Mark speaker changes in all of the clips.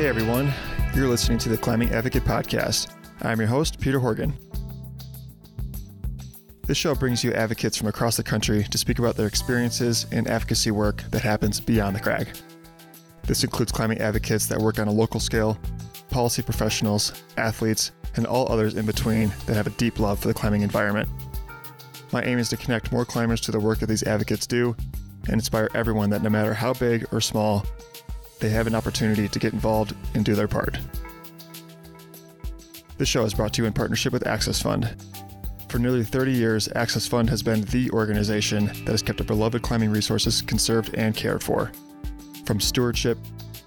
Speaker 1: Hey everyone, you're listening to the Climbing Advocate Podcast. I'm your host, Peter Horgan. This show brings you advocates from across the country to speak about their experiences and advocacy work that happens beyond the crag. This includes climbing advocates that work on a local scale, policy professionals, athletes, and all others in between that have a deep love for the climbing environment. My aim is to connect more climbers to the work that these advocates do and inspire everyone that no matter how big or small, they have an opportunity to get involved and do their part. This show is brought to you in partnership with Access Fund. For nearly 30 years, Access Fund has been the organization that has kept our beloved climbing resources conserved and cared for. From stewardship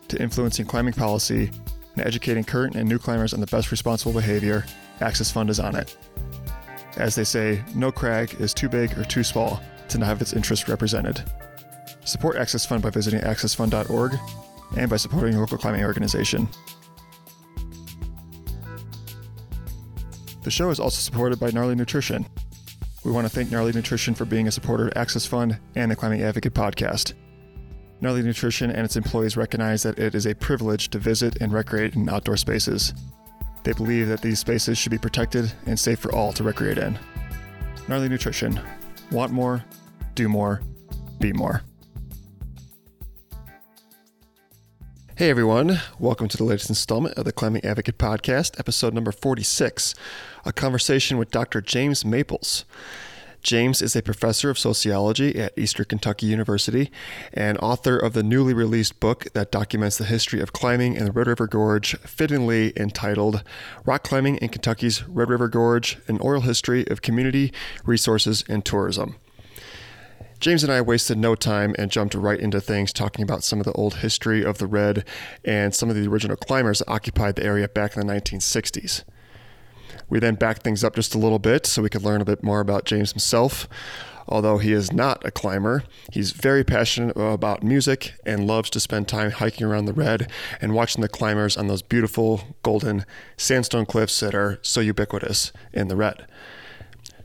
Speaker 1: to influencing climbing policy and educating current and new climbers on the best responsible behavior, Access Fund is on it. As they say, no crag is too big or too small to not have its interests represented. Support Access Fund by visiting accessfund.org and by supporting your local climbing organization. The show is also supported by Gnarly Nutrition. We want to thank Gnarly Nutrition for being a supporter of Access Fund and the Climbing Advocate podcast. Gnarly Nutrition and its employees recognize that it is a privilege to visit and recreate in outdoor spaces. They believe that these spaces should be protected and safe for all to recreate in. Gnarly Nutrition. Want more, do more, be more. Hey everyone, welcome to the latest installment of the Climbing Advocate Podcast, episode number 46, a conversation with Dr. James Maples. James is a professor of sociology at Eastern Kentucky University and author of the newly released book that documents the history of climbing in the Red River Gorge, fittingly entitled Rock Climbing in Kentucky's Red River Gorge An Oral History of Community, Resources, and Tourism. James and I wasted no time and jumped right into things talking about some of the old history of the Red and some of the original climbers that occupied the area back in the 1960s. We then backed things up just a little bit so we could learn a bit more about James himself. Although he is not a climber, he's very passionate about music and loves to spend time hiking around the red and watching the climbers on those beautiful golden sandstone cliffs that are so ubiquitous in the red.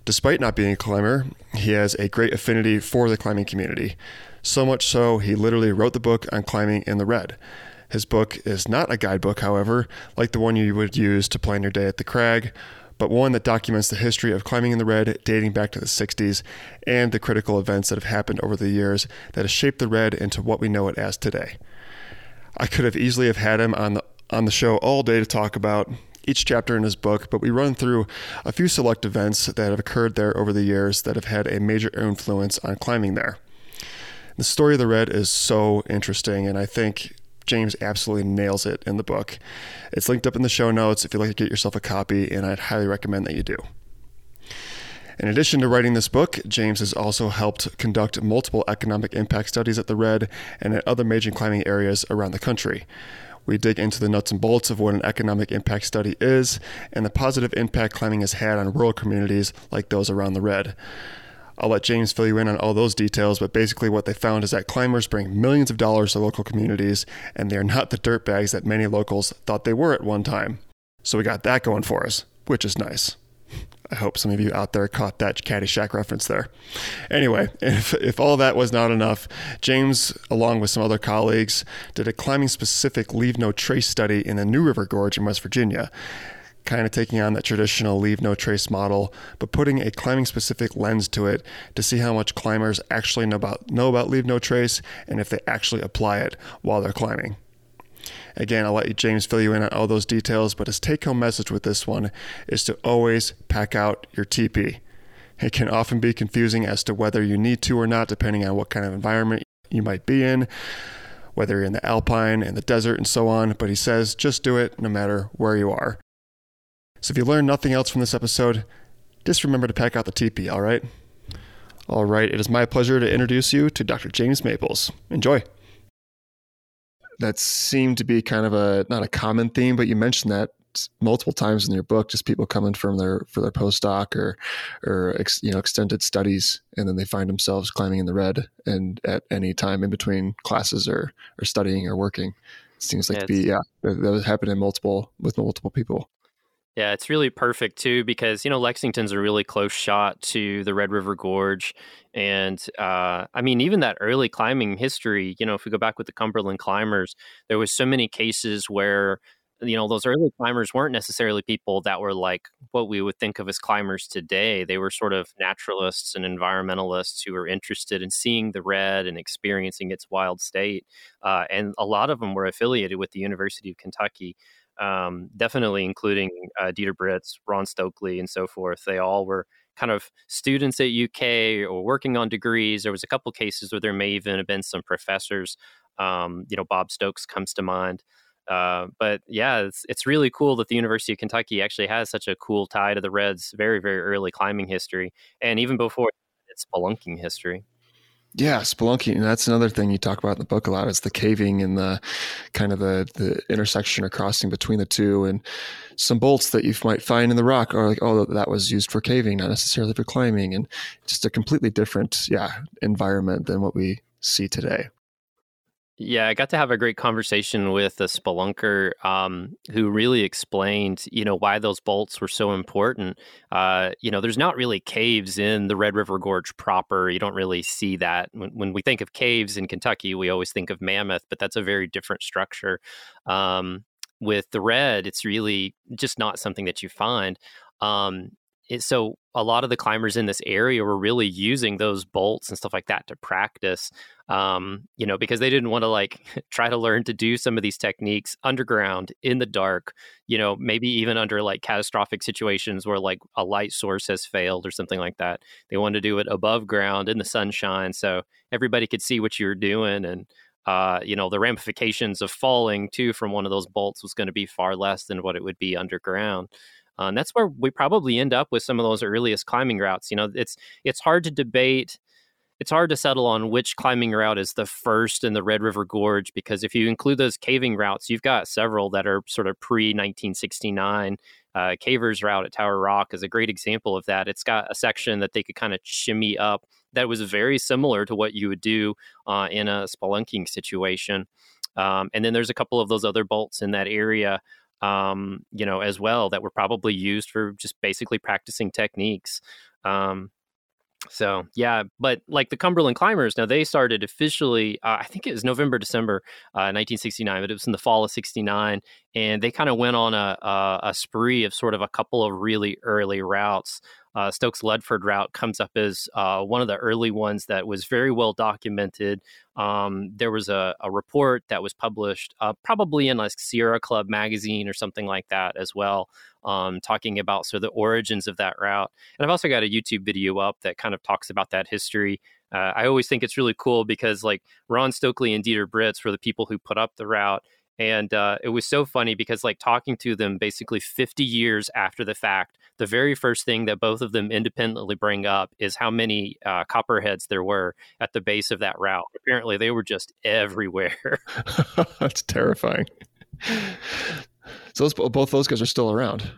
Speaker 1: Despite not being a climber, he has a great affinity for the climbing community. So much so, he literally wrote the book on climbing in the red. His book is not a guidebook, however, like the one you would use to plan your day at the crag, but one that documents the history of climbing in the red dating back to the 60s and the critical events that have happened over the years that have shaped the red into what we know it as today. I could have easily have had him on the on the show all day to talk about each chapter in his book, but we run through a few select events that have occurred there over the years that have had a major influence on climbing there. The story of the red is so interesting, and I think James absolutely nails it in the book. It's linked up in the show notes if you'd like to get yourself a copy, and I'd highly recommend that you do. In addition to writing this book, James has also helped conduct multiple economic impact studies at the Red and at other major climbing areas around the country. We dig into the nuts and bolts of what an economic impact study is and the positive impact climbing has had on rural communities like those around the Red. I'll let James fill you in on all those details, but basically, what they found is that climbers bring millions of dollars to local communities, and they are not the dirtbags that many locals thought they were at one time. So we got that going for us, which is nice. I hope some of you out there caught that Caddyshack reference there. Anyway, if, if all that was not enough, James, along with some other colleagues, did a climbing specific leave no trace study in the New River Gorge in West Virginia kind of taking on that traditional leave no trace model, but putting a climbing specific lens to it to see how much climbers actually know about know about leave no trace and if they actually apply it while they're climbing. Again, I'll let you James fill you in on all those details, but his take home message with this one is to always pack out your TP. It can often be confusing as to whether you need to or not, depending on what kind of environment you might be in, whether you're in the alpine, in the desert, and so on. But he says just do it no matter where you are. So if you learn nothing else from this episode, just remember to pack out the teepee, all right? All right, it is my pleasure to introduce you to Dr. James Maples. Enjoy. That seemed to be kind of a not a common theme, but you mentioned that multiple times in your book just people coming from their for their postdoc or or ex, you know extended studies and then they find themselves climbing in the red and at any time in between classes or or studying or working. It seems like yeah, to be yeah that, that was happening multiple with multiple people
Speaker 2: Yeah, it's really perfect too because you know Lexington's a really close shot to the Red River Gorge, and uh, I mean even that early climbing history. You know, if we go back with the Cumberland climbers, there was so many cases where you know those early climbers weren't necessarily people that were like what we would think of as climbers today they were sort of naturalists and environmentalists who were interested in seeing the red and experiencing its wild state uh, and a lot of them were affiliated with the university of kentucky um, definitely including uh, dieter britz ron stokely and so forth. They all were kind of students at uk or working on degrees. There was a couple cases where there may even have been some professors um, you know bob stokes comes to mind. Uh, but yeah, it's it's really cool that the University of Kentucky actually has such a cool tie to the Reds' very very early climbing history, and even before its spelunking history.
Speaker 1: Yeah, spelunking. and That's another thing you talk about in the book a lot is the caving and the kind of the, the intersection or crossing between the two and some bolts that you might find in the rock are like, oh, that was used for caving, not necessarily for climbing. And just a completely different, yeah, environment than what we see today.
Speaker 2: Yeah, I got to have a great conversation with a spelunker um, who really explained, you know, why those bolts were so important. Uh, you know, there's not really caves in the Red River Gorge proper. You don't really see that. When, when, we think of caves in Kentucky, we always think of Mammoth, but that's a very different structure. Um, with the red, it's really just not something that you find. Um, it, so a lot of the climbers in this area were really using those bolts and stuff like that to practice um, you know because they didn't want to like try to learn to do some of these techniques underground in the dark you know maybe even under like catastrophic situations where like a light source has failed or something like that. They wanted to do it above ground in the sunshine so everybody could see what you were doing and uh, you know the ramifications of falling too from one of those bolts was going to be far less than what it would be underground and that's where we probably end up with some of those earliest climbing routes. You know, it's it's hard to debate. It's hard to settle on which climbing route is the first in the Red River Gorge because if you include those caving routes, you've got several that are sort of pre 1969. Uh, Caver's route at Tower Rock is a great example of that. It's got a section that they could kind of shimmy up that was very similar to what you would do uh, in a spelunking situation. Um, and then there's a couple of those other bolts in that area um, you know, as well that were probably used for just basically practicing techniques. Um, so yeah, but like the Cumberland Climbers, now they started officially. Uh, I think it was November, December, uh, 1969, but it was in the fall of '69, and they kind of went on a, a, a spree of sort of a couple of really early routes uh, Stokes Ledford route comes up as uh, one of the early ones that was very well documented. Um, there was a, a, report that was published uh, probably in like Sierra Club magazine or something like that as well, um, talking about so the origins of that route. And I've also got a YouTube video up that kind of talks about that history. Uh, I always think it's really cool because like Ron Stokely and Dieter Britz were the people who put up the route and uh, it was so funny because like talking to them basically 50 years after the fact the very first thing that both of them independently bring up is how many uh, copperheads there were at the base of that route apparently they were just everywhere
Speaker 1: that's terrifying so those, both those guys are still around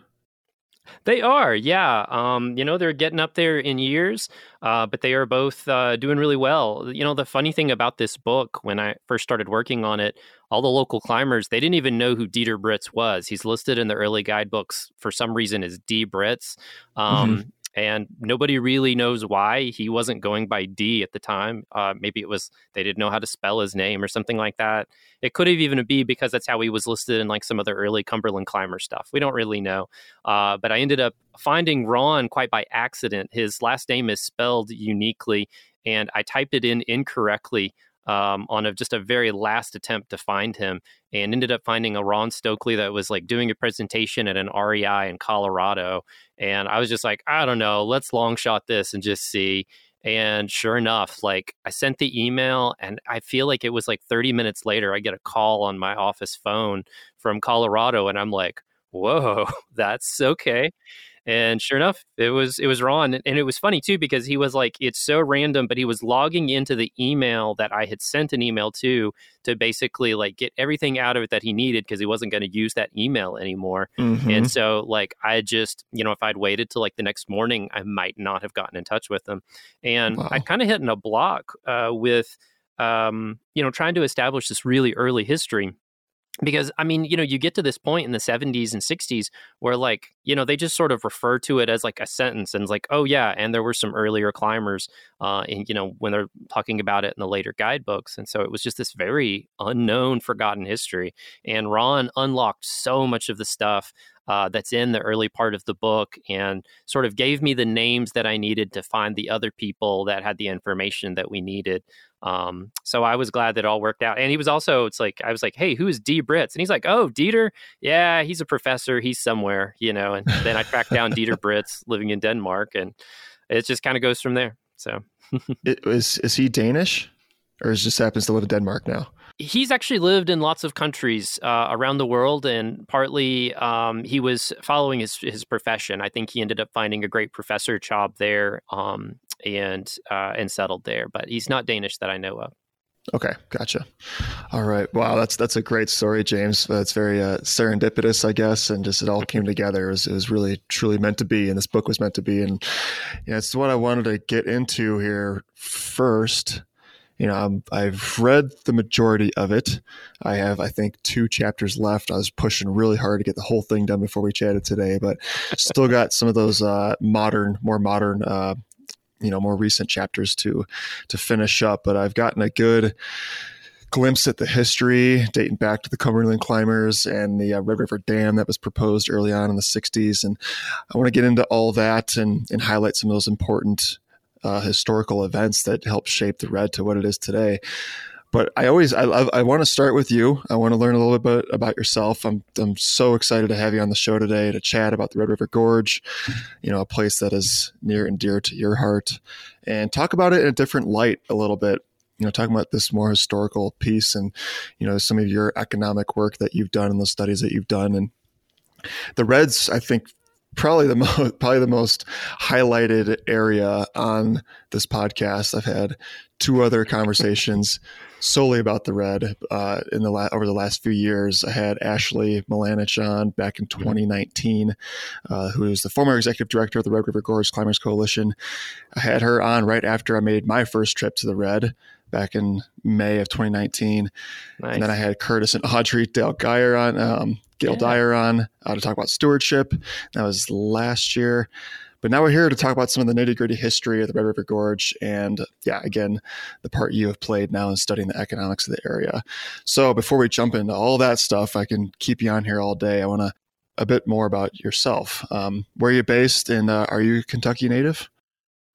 Speaker 2: they are, yeah. Um, you know, they're getting up there in years, uh, but they are both uh, doing really well. You know, the funny thing about this book, when I first started working on it, all the local climbers, they didn't even know who Dieter Britz was. He's listed in the early guidebooks for some reason as D. Britz. Um, mm-hmm and nobody really knows why he wasn't going by D at the time. Uh, maybe it was they didn't know how to spell his name or something like that. It could have even be because that's how he was listed in like some of the early Cumberland climber stuff. We don't really know. Uh, but I ended up finding Ron quite by accident. His last name is spelled uniquely, and I typed it in incorrectly um, on a, just a very last attempt to find him and ended up finding a Ron Stokely that was like doing a presentation at an REI in Colorado. And I was just like, I don't know, let's long shot this and just see. And sure enough, like I sent the email, and I feel like it was like 30 minutes later, I get a call on my office phone from Colorado, and I'm like, whoa, that's okay and sure enough it was it was ron and it was funny too because he was like it's so random but he was logging into the email that i had sent an email to to basically like get everything out of it that he needed because he wasn't going to use that email anymore mm-hmm. and so like i just you know if i'd waited till like the next morning i might not have gotten in touch with him and wow. i kind of hit in a block uh, with um, you know trying to establish this really early history because I mean, you know, you get to this point in the 70s and 60s where like, you know, they just sort of refer to it as like a sentence and like, oh yeah, and there were some earlier climbers uh and you know, when they're talking about it in the later guidebooks. And so it was just this very unknown, forgotten history. And Ron unlocked so much of the stuff uh, that's in the early part of the book and sort of gave me the names that I needed to find the other people that had the information that we needed. Um, so I was glad that all worked out. And he was also, it's like, I was like, hey, who is D. Britz? And he's like, oh, Dieter. Yeah, he's a professor. He's somewhere, you know. And then I tracked down Dieter Britz living in Denmark. And it just kind of goes from there. So
Speaker 1: it was, is he Danish or is just happens to live in Denmark now?
Speaker 2: He's actually lived in lots of countries uh, around the world, and partly um, he was following his his profession. I think he ended up finding a great professor job there, um, and uh, and settled there. But he's not Danish that I know of.
Speaker 1: Okay, gotcha. All right. Wow, that's that's a great story, James. That's very uh, serendipitous, I guess, and just it all came together. It was, it was really truly meant to be, and this book was meant to be. And yeah, it's what I wanted to get into here first. You know, i have read the majority of it. I have, I think, two chapters left. I was pushing really hard to get the whole thing done before we chatted today, but still got some of those uh, modern, more modern uh, you know more recent chapters to to finish up but i've gotten a good glimpse at the history dating back to the Cumberland climbers and the uh, Red River Dam that was proposed early on in the 60s. And I want to get into all that and, and highlight some of those important uh, historical events that helped shape the Red to what it is today but I always I love, I want to start with you. I want to learn a little bit about yourself. I'm I'm so excited to have you on the show today to chat about the Red River Gorge, you know, a place that is near and dear to your heart, and talk about it in a different light a little bit. You know, talking about this more historical piece and you know some of your economic work that you've done and the studies that you've done and the Reds. I think probably the most probably the most highlighted area on this podcast. I've had two other conversations solely about the red uh, in the la- over the last few years. I had Ashley Milanich on back in 2019, uh, who is the former executive director of the Red River Gorge Climbers Coalition. I had her on right after I made my first trip to the red back in May of 2019, nice. and then I had Curtis and Audrey Dale Geyer on. Um, Gail yeah. Dyer on uh, to talk about stewardship. That was last year. But now we're here to talk about some of the nitty gritty history of the Red River Gorge and, yeah, again, the part you have played now in studying the economics of the area. So before we jump into all that stuff, I can keep you on here all day. I want to a bit more about yourself. Um, where are you based, and uh, are you Kentucky native?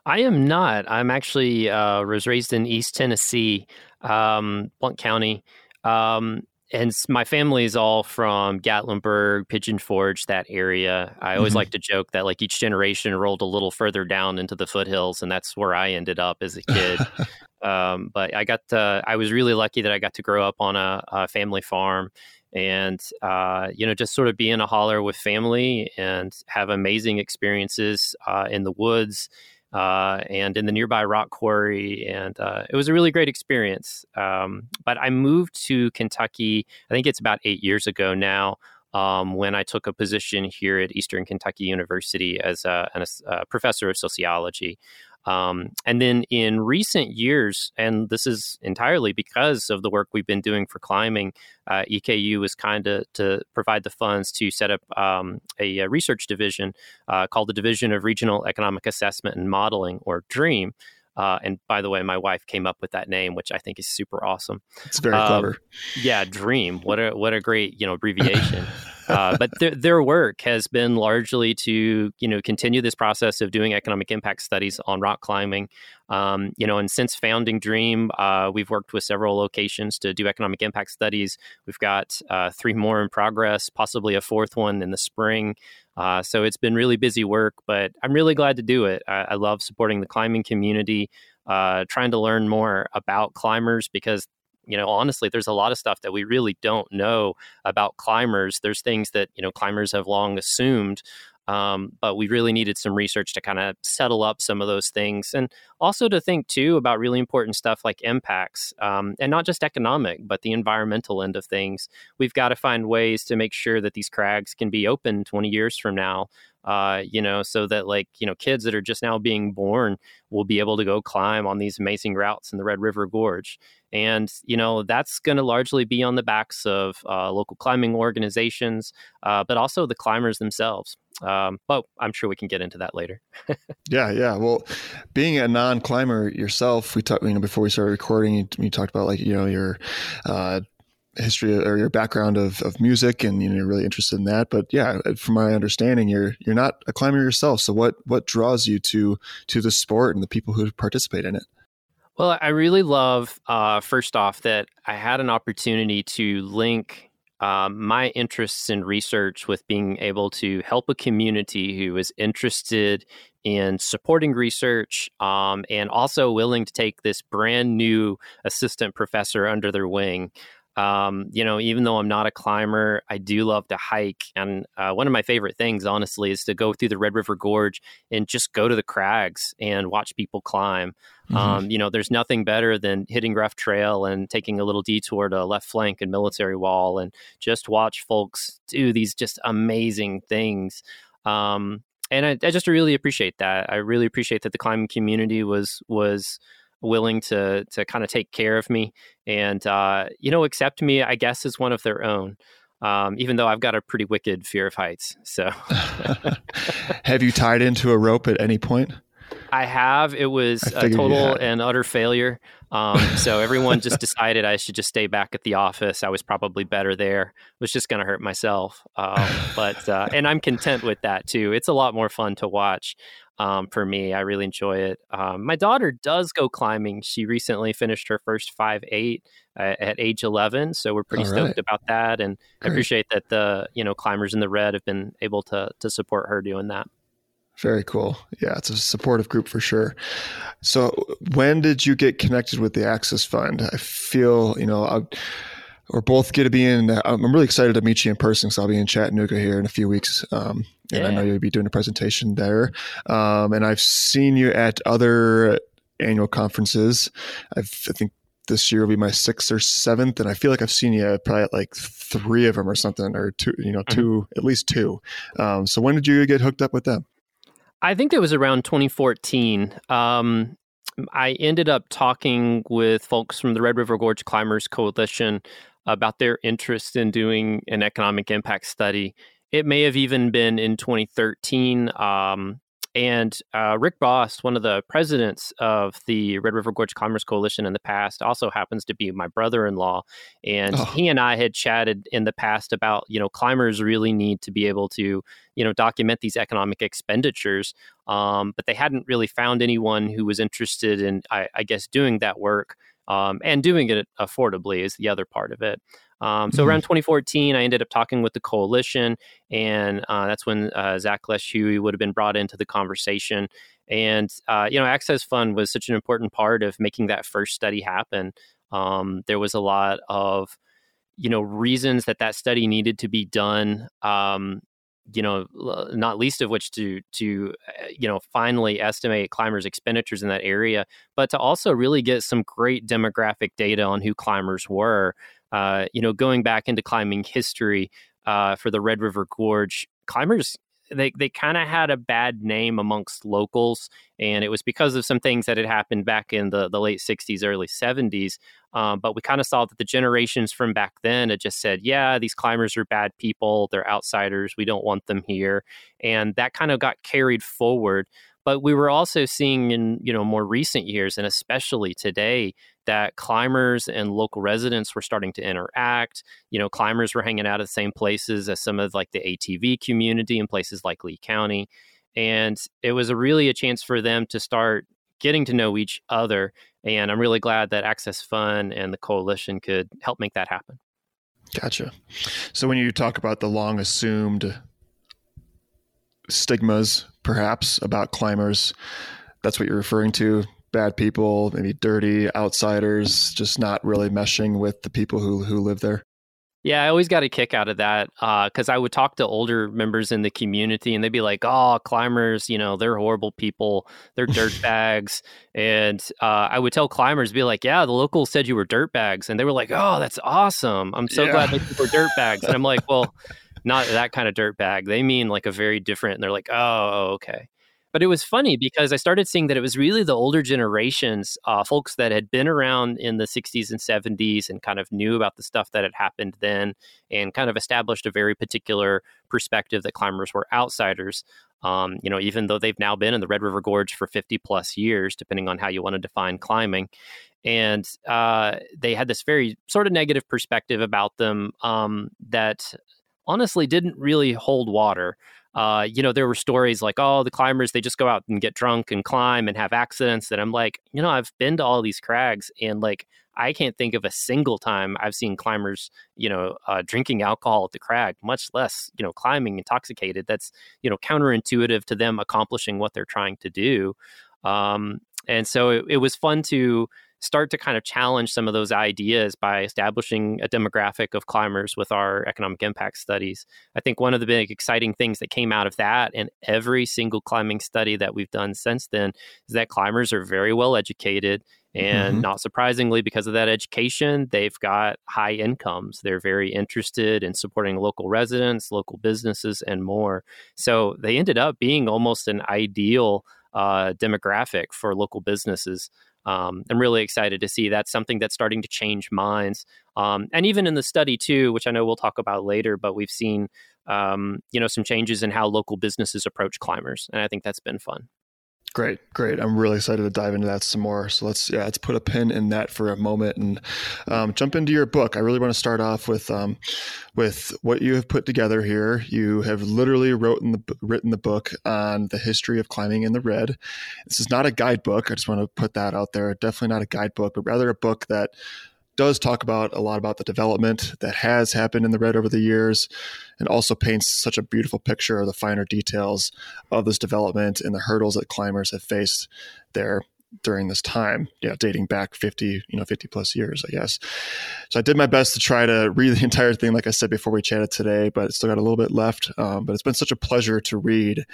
Speaker 2: I am not. I'm actually uh, was raised in East Tennessee, um, Blount County. Um, and my family is all from Gatlinburg, Pigeon Forge, that area. I always mm-hmm. like to joke that like each generation rolled a little further down into the foothills, and that's where I ended up as a kid. um, but I got to, I was really lucky that I got to grow up on a, a family farm, and uh, you know just sort of be in a holler with family and have amazing experiences uh, in the woods uh, and in the nearby rock quarry. And uh, it was a really great experience. Um, but I moved to Kentucky, I think it's about eight years ago now. Um, when I took a position here at Eastern Kentucky University as a, a professor of sociology. Um, and then in recent years, and this is entirely because of the work we've been doing for climbing, uh, EKU was kind of to provide the funds to set up um, a, a, research division uh, called the Division of Regional Economic Assessment and Modeling, or DREAM. Uh, and by the way, my wife came up with that name, which I think is super awesome.
Speaker 1: It's very um, clever.
Speaker 2: Yeah, Dream. What a what a great you know abbreviation. uh, but their, their work has been largely to you know continue this process of doing economic impact studies on rock climbing. Um, you know, and since founding Dream, uh, we've worked with several locations to do economic impact studies. We've got uh, three more in progress, possibly a fourth one in the spring. Uh, so it's been really busy work, but I'm really glad to do it. I, I love supporting the climbing community, uh, trying to learn more about climbers because you know honestly there's a lot of stuff that we really don't know about climbers. There's things that you know climbers have long assumed um, but we really needed some research to kind of settle up some of those things. And also to think too about really important stuff like impacts um, and not just economic but the environmental end of things. We've got to find ways to make sure that these crags can be open 20 years from now uh, you know, so that like, you know, kids that are just now being born will be able to go climb on these amazing routes in the Red River Gorge. And, you know, that's going to largely be on the backs of uh, local climbing organizations, uh, but also the climbers themselves. Um, but I'm sure we can get into that later.
Speaker 1: yeah, yeah. Well, being a non-climber yourself, we talked, you know, before we started recording, you, you talked about like, you know, your uh, history or your background of, of music and you know you're really interested in that. But yeah from my understanding you're you're not a climber yourself. So what what draws you to to the sport and the people who participate in it?
Speaker 2: Well i really love uh, first off that i had an opportunity to link um, my interests in research with being able to help a community who is interested in supporting research um, and also willing to take this brand new assistant professor under their wing um, you know, even though I'm not a climber, I do love to hike. And uh, one of my favorite things, honestly, is to go through the Red River Gorge and just go to the crags and watch people climb. Mm-hmm. Um, you know, there's nothing better than hitting rough trail and taking a little detour to left flank and military wall and just watch folks do these just amazing things. Um, and I, I just really appreciate that. I really appreciate that the climbing community was was willing to to kind of take care of me and uh, you know accept me i guess as one of their own um, even though i've got a pretty wicked fear of heights so
Speaker 1: have you tied into a rope at any point
Speaker 2: I have. It was a total and utter failure. Um, so everyone just decided I should just stay back at the office. I was probably better there. Was just going to hurt myself. Um, but uh, and I'm content with that too. It's a lot more fun to watch um, for me. I really enjoy it. Um, my daughter does go climbing. She recently finished her first five eight uh, at age eleven, so we're pretty All stoked right. about that. And Great. I appreciate that the you know climbers in the red have been able to to support her doing that.
Speaker 1: Very cool. Yeah, it's a supportive group for sure. So, when did you get connected with the Access Fund? I feel you know. I, we're both going to be in. I'm really excited to meet you in person because I'll be in Chattanooga here in a few weeks. Um, and yeah. I know you'll be doing a presentation there. Um, and I've seen you at other annual conferences. I've, I think this year will be my sixth or seventh, and I feel like I've seen you probably at like three of them or something, or two, you know, 2 mm-hmm. at least two. Um, so when did you get hooked up with them?
Speaker 2: I think it was around 2014. Um, I ended up talking with folks from the Red River Gorge Climbers Coalition about their interest in doing an economic impact study. It may have even been in 2013. Um, and uh, Rick Bost, one of the presidents of the Red River Gorge Climbers Coalition in the past, also happens to be my brother-in-law. And oh. he and I had chatted in the past about, you know, climbers really need to be able to, you know, document these economic expenditures. Um, but they hadn't really found anyone who was interested in, I, I guess, doing that work um, and doing it affordably is the other part of it. Um, so mm-hmm. around 2014, I ended up talking with the coalition, and uh, that's when uh, Zach Lesch-Huie would have been brought into the conversation. And uh, you know, Access Fund was such an important part of making that first study happen. Um, there was a lot of you know reasons that that study needed to be done um, you know, not least of which to to uh, you know finally estimate climbers' expenditures in that area, but to also really get some great demographic data on who climbers were. Uh, you know, going back into climbing history uh, for the Red River Gorge, climbers they they kind of had a bad name amongst locals, and it was because of some things that had happened back in the the late '60s, early '70s. Um, but we kind of saw that the generations from back then had just said, "Yeah, these climbers are bad people. They're outsiders. We don't want them here," and that kind of got carried forward. But we were also seeing in you know more recent years, and especially today, that climbers and local residents were starting to interact. You know, climbers were hanging out at the same places as some of like the ATV community in places like Lee County. And it was a really a chance for them to start getting to know each other. And I'm really glad that Access Fund and the coalition could help make that happen.
Speaker 1: Gotcha. So when you talk about the long assumed stigmas, perhaps, about climbers, that's what you're referring to bad people, maybe dirty outsiders, just not really meshing with the people who who live there.
Speaker 2: Yeah, I always got a kick out of that because uh, I would talk to older members in the community and they'd be like, "Oh, climbers, you know, they're horrible people. They're dirt bags." and uh, I would tell climbers, be like, "Yeah, the locals said you were dirt bags," and they were like, "Oh, that's awesome! I'm so yeah. glad that you were dirt bags." And I'm like, "Well." not that kind of dirt bag. They mean like a very different. And they're like, oh, okay. But it was funny because I started seeing that it was really the older generations, uh, folks that had been around in the 60s and 70s and kind of knew about the stuff that had happened then and kind of established a very particular perspective that climbers were outsiders. Um, you know, even though they've now been in the Red River Gorge for 50 plus years, depending on how you want to define climbing. And uh, they had this very sort of negative perspective about them um, that honestly didn't really hold water. Uh, you know, there were stories like, oh, the climbers, they just go out and get drunk and climb and have accidents. And I'm like, you know, I've been to all these crags and like, I can't think of a single time I've seen climbers, you know, uh, drinking alcohol at the crag, much less, you know, climbing intoxicated. That's, you know, counterintuitive to them accomplishing what they're trying to do. Um, and so it, it was fun to start to kind of challenge some of those ideas by establishing a demographic of climbers with our economic impact studies. I think one of the big exciting things that came out of that and every single climbing study that we've done since then is that climbers are very well educated and mm-hmm. not surprisingly, because of that education, they've got high incomes. They're very interested in supporting local residents, local businesses, and more. So they ended up being almost an ideal uh, demographic for local businesses um, I'm really excited to see that's something that's starting to change minds. Um, and even in the study too, which I know we'll talk about later, but we've seen um, you know some changes in how local businesses approach climbers, and I think that's been fun.
Speaker 1: Great, great. I'm really excited to dive into that some more. So let's yeah, let's put a pin in that for a moment and um, jump into your book. I really want to start off with um, with what you have put together here. You have literally written the written the book on the history of climbing in the red. This is not a guidebook. I just want to put that out there. Definitely not a guidebook, but rather a book that does talk about a lot about the development that has happened in the red over the years and also paints such a beautiful picture of the finer details of this development and the hurdles that climbers have faced there during this time, yeah, dating back 50, you know, 50 plus years, I guess. So I did my best to try to read the entire thing, like I said before we chatted today, but it's still got a little bit left. Um, but it's been such a pleasure to read.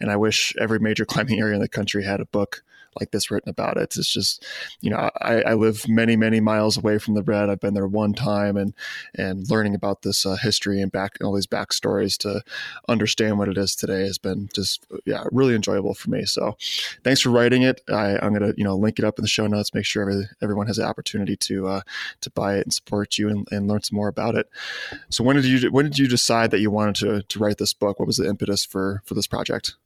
Speaker 1: And I wish every major climbing area in the country had a book like this written about it. It's just, you know, I, I live many, many miles away from the red. I've been there one time and, and learning about this uh, history and back, all these backstories to understand what it is today has been just, yeah, really enjoyable for me. So thanks for writing it. I, am going to, you know, link it up in the show notes, make sure every, everyone has the opportunity to, uh, to buy it and support you and, and learn some more about it. So when did you, when did you decide that you wanted to, to write this book? What was the impetus for, for this project?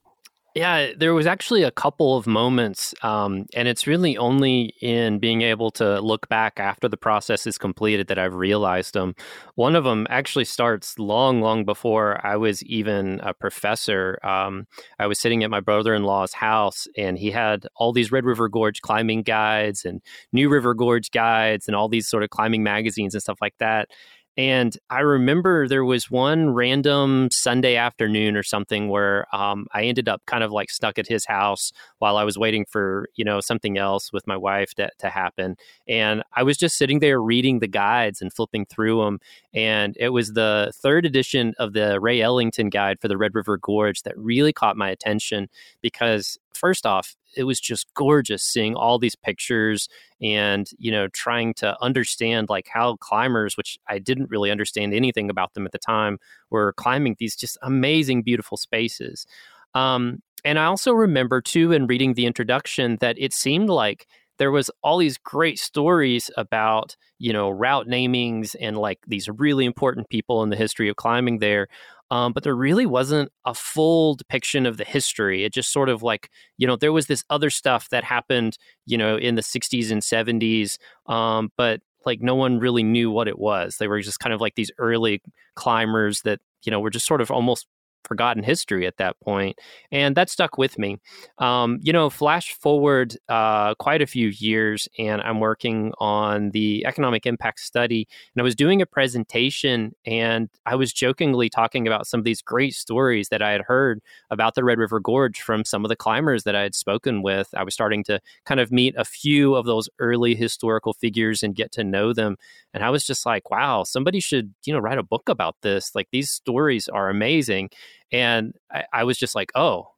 Speaker 2: Yeah, there was actually a couple of moments, um, and it's really only in being able to look back after the process is completed that I've realized them. One of them actually starts long, long before I was even a professor. Um, I was sitting at my brother in law's house, and he had all these Red River Gorge climbing guides and New River Gorge guides and all these sort of climbing magazines and stuff like that. And I remember there was one random Sunday afternoon or something where um, I ended up kind of like stuck at his house while I was waiting for, you know, something else with my wife to, to happen. And I was just sitting there reading the guides and flipping through them. And it was the third edition of the Ray Ellington guide for the Red River Gorge that really caught my attention because, first off, it was just gorgeous seeing all these pictures and you know trying to understand like how climbers which i didn't really understand anything about them at the time were climbing these just amazing beautiful spaces. Um, and i also remember too in reading the introduction that it seemed like there was all these great stories about you know route namings and like these really important people in the history of climbing there um, but there really wasn't a full depiction of the history. It just sort of like, you know, there was this other stuff that happened, you know, in the 60s and 70s, um, but like no one really knew what it was. They were just kind of like these early climbers that, you know, were just sort of almost forgotten history at that point, and that stuck with me. Um, you know, flash forward uh, quite a few years, and I'm working on the economic impact study, and I was doing a presentation, and I was jokingly talking about some of these great stories that I had heard about the Red River Gorge from some of the climbers that I had spoken with. I was starting to kind of meet a few of those early historical figures and get to know them, and I was just like, wow, somebody should you know write a book about this. Like these stories are amazing and I, I was just like, oh,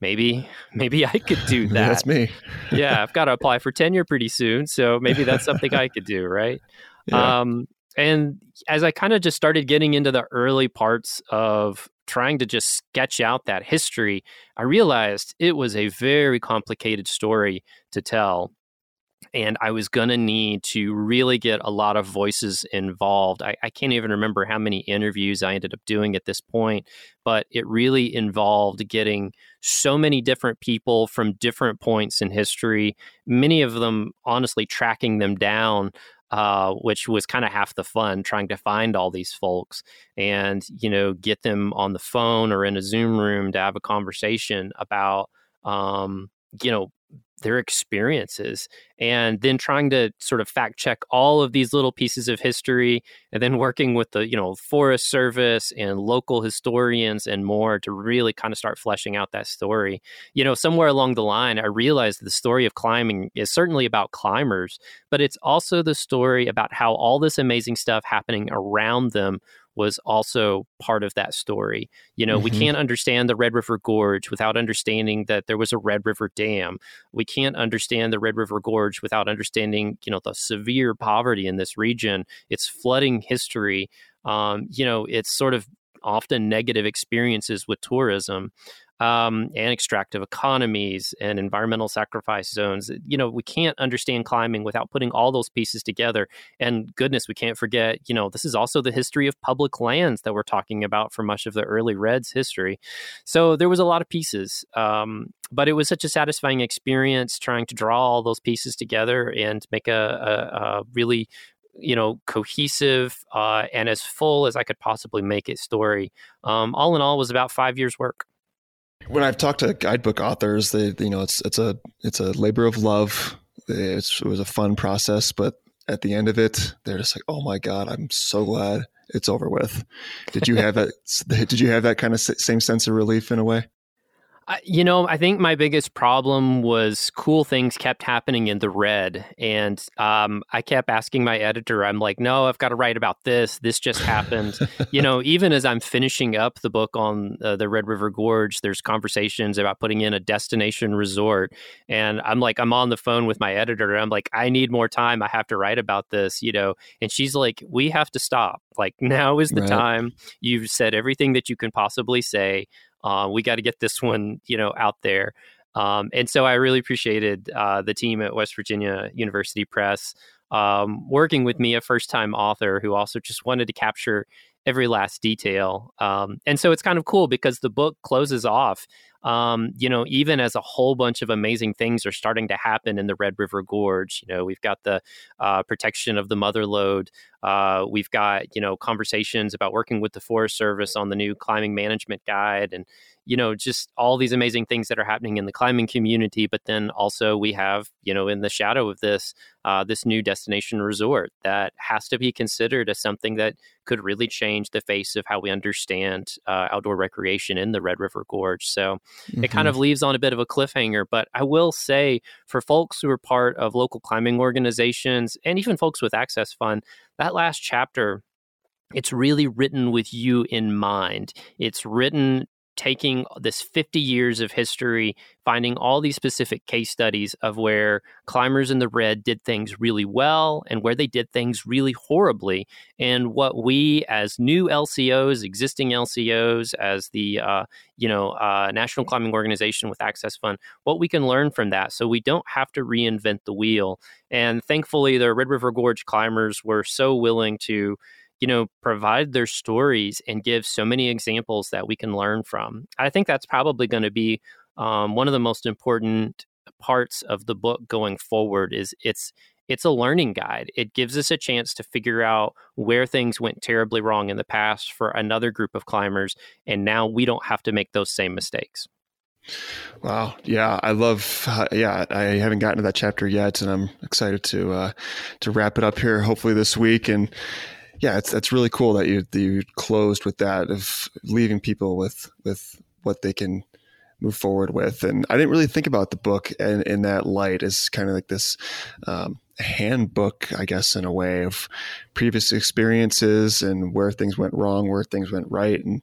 Speaker 2: maybe maybe I could do that.
Speaker 1: that's me.
Speaker 2: yeah, I've got to apply for tenure pretty soon, so maybe that's something I could do, right? Yeah. Um, and as I kind of just started getting into the early parts of trying to just sketch out that history, I realized it was a very complicated story to tell and I was going to need to really get a lot of voices involved. I, I, can't even remember how many interviews I ended up doing at this point, but it really involved getting so many different people from different points in history, many of them honestly tracking them down. Uh, which was kind of half the fun trying to find all these folks and you know get them on the phone or in a zoom room to have a conversation about um, you know their experiences and then trying to sort of fact check all of these little pieces of history and then working with the you know forest service and local historians and more to really kind of start fleshing out that story. You know somewhere along the line i realized the story of climbing is certainly about climbers but it's also the story about how all this amazing stuff happening around them was also part of that story. You know, mm-hmm. we can't understand the Red River Gorge without understanding that there was a Red River Dam. We can't understand the Red River Gorge without understanding, you know, the severe poverty in this region, its flooding history. Um, you know, it's sort of often negative experiences with tourism um, and extractive economies and environmental sacrifice zones. You know, we can't understand climbing without putting all those pieces together. And goodness, we can't forget, you know, this is also the history of public lands that we're talking about for much of the early Reds history. So there was a lot of pieces. Um, but it was such a satisfying experience trying to draw all those pieces together and make a, a, a really you know cohesive uh, and as full as I could possibly make it story. Um, all in all, was about five years work
Speaker 1: when I've talked to guidebook authors, they you know it's it's a it's a labor of love. It's, it was a fun process, but at the end of it, they're just like, "Oh my god, I'm so glad it's over with." Did you have that? did you have that kind of same sense of relief in a way?
Speaker 2: You know, I think my biggest problem was cool things kept happening in the red. And um, I kept asking my editor, I'm like, no, I've got to write about this. This just happened. you know, even as I'm finishing up the book on uh, the Red River Gorge, there's conversations about putting in a destination resort. And I'm like, I'm on the phone with my editor. And I'm like, I need more time. I have to write about this, you know. And she's like, we have to stop. Like, now is the right. time. You've said everything that you can possibly say. Uh, we got to get this one, you know, out there. Um, and so I really appreciated uh, the team at West Virginia University Press um, working with me, a first time author who also just wanted to capture every last detail. Um, and so it's kind of cool because the book closes off um, you know, even as a whole bunch of amazing things are starting to happen in the Red River Gorge. You know, we've got the uh, protection of the mother lode. Uh, we've got, you know, conversations about working with the Forest Service on the new climbing management guide and, you know, just all these amazing things that are happening in the climbing community. But then also we have, you know, in the shadow of this, uh, this new destination resort that has to be considered as something that could really change the face of how we understand uh, outdoor recreation in the Red River Gorge. So mm-hmm. it kind of mm-hmm. leaves on a bit of a cliffhanger. But I will say, for folks who are part of local climbing organizations and even folks with Access Fund, that last chapter it's really written with you in mind. It's written taking this 50 years of history, finding all these specific case studies of where climbers in the red did things really well and where they did things really horribly, and what we as new LCOs, existing LCOs, as the uh, you know uh, National Climbing Organization with Access Fund, what we can learn from that, so we don't have to reinvent the wheel. And thankfully, the Red River Gorge climbers were so willing to you know, provide their stories and give so many examples that we can learn from. I think that's probably going to be um, one of the most important parts of the book going forward is it's it's a learning guide. It gives us a chance to figure out where things went terribly wrong in the past for another group of climbers, and now we don't have to make those same mistakes.
Speaker 1: Wow. Yeah, I love. Uh, yeah, I haven't gotten to that chapter yet, and I'm excited to uh, to wrap it up here. Hopefully this week, and yeah, it's that's really cool that you that you closed with that of leaving people with with what they can move forward with. And I didn't really think about the book in, in that light as kind of like this um, handbook, I guess, in a way of previous experiences and where things went wrong, where things went right, and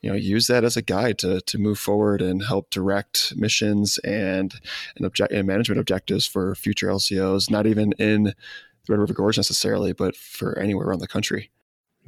Speaker 1: you know, use that as a guide to to move forward and help direct missions and object and management objectives for future LCOs. Not even in the Red River Gorge necessarily, but for anywhere around the country.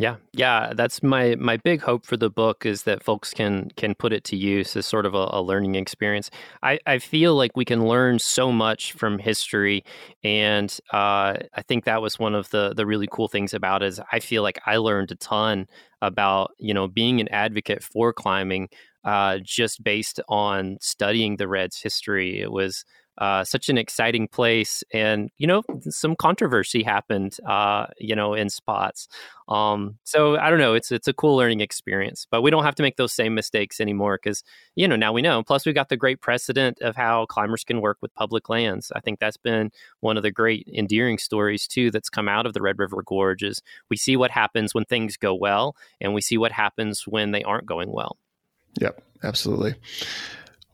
Speaker 2: Yeah, yeah, that's my my big hope for the book is that folks can can put it to use as sort of a, a, learning experience. I, I feel like we can learn so much from history, and uh, I think that was one of the the really cool things about it. Is I feel like I learned a ton about you know being an advocate for climbing uh, just based on studying the Reds' history. It was uh, such an exciting place, and you know, some controversy happened, uh, you know, in spots. Um, so I don't know. It's it's a cool learning experience, but we don't have to make those same mistakes anymore because you know now we know. Plus, we've got the great precedent of how climbers can work with public lands. I think that's been one of the great endearing stories too that's come out of the Red River Gorge. Is we see what happens when things go well, and we see what happens when they aren't going well.
Speaker 1: Yep, absolutely.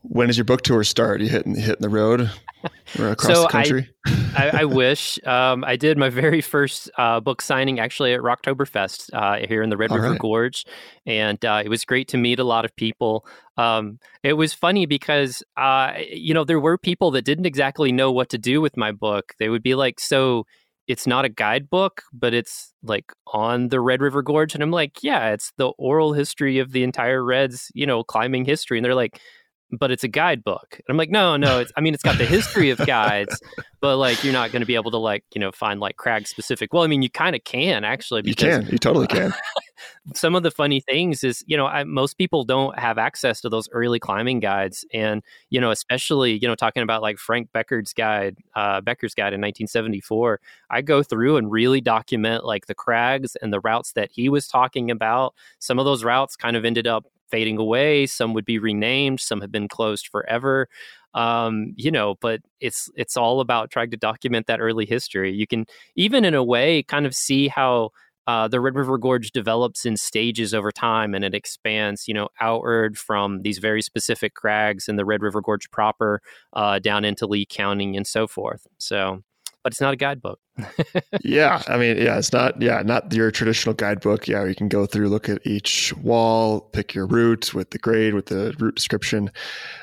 Speaker 1: When does your book tour start? You hitting hitting the road or across
Speaker 2: so
Speaker 1: the country?
Speaker 2: I, I, I wish um, I did my very first uh, book signing actually at Rocktoberfest uh, here in the Red All River right. Gorge, and uh, it was great to meet a lot of people. Um, it was funny because uh, you know there were people that didn't exactly know what to do with my book. They would be like, "So it's not a guidebook, but it's like on the Red River Gorge," and I'm like, "Yeah, it's the oral history of the entire Reds, you know, climbing history," and they're like but it's a guidebook. And I'm like, no, no, it's I mean it's got the history of guides, but like you're not going to be able to like, you know, find like crag specific. Well, I mean you kind of can actually
Speaker 1: You can. You totally can.
Speaker 2: some of the funny things is, you know, I, most people don't have access to those early climbing guides and, you know, especially, you know, talking about like Frank Becker's guide, uh, Becker's guide in 1974, I go through and really document like the crags and the routes that he was talking about. Some of those routes kind of ended up fading away. Some would be renamed. Some have been closed forever. Um, you know, but it's it's all about trying to document that early history. You can even in a way kind of see how uh, the Red River Gorge develops in stages over time and it expands, you know, outward from these very specific crags in the Red River Gorge proper uh, down into Lee County and so forth. So but it's not a guidebook.
Speaker 1: yeah, I mean, yeah, it's not. Yeah, not your traditional guidebook. Yeah, you can go through, look at each wall, pick your route with the grade, with the route description,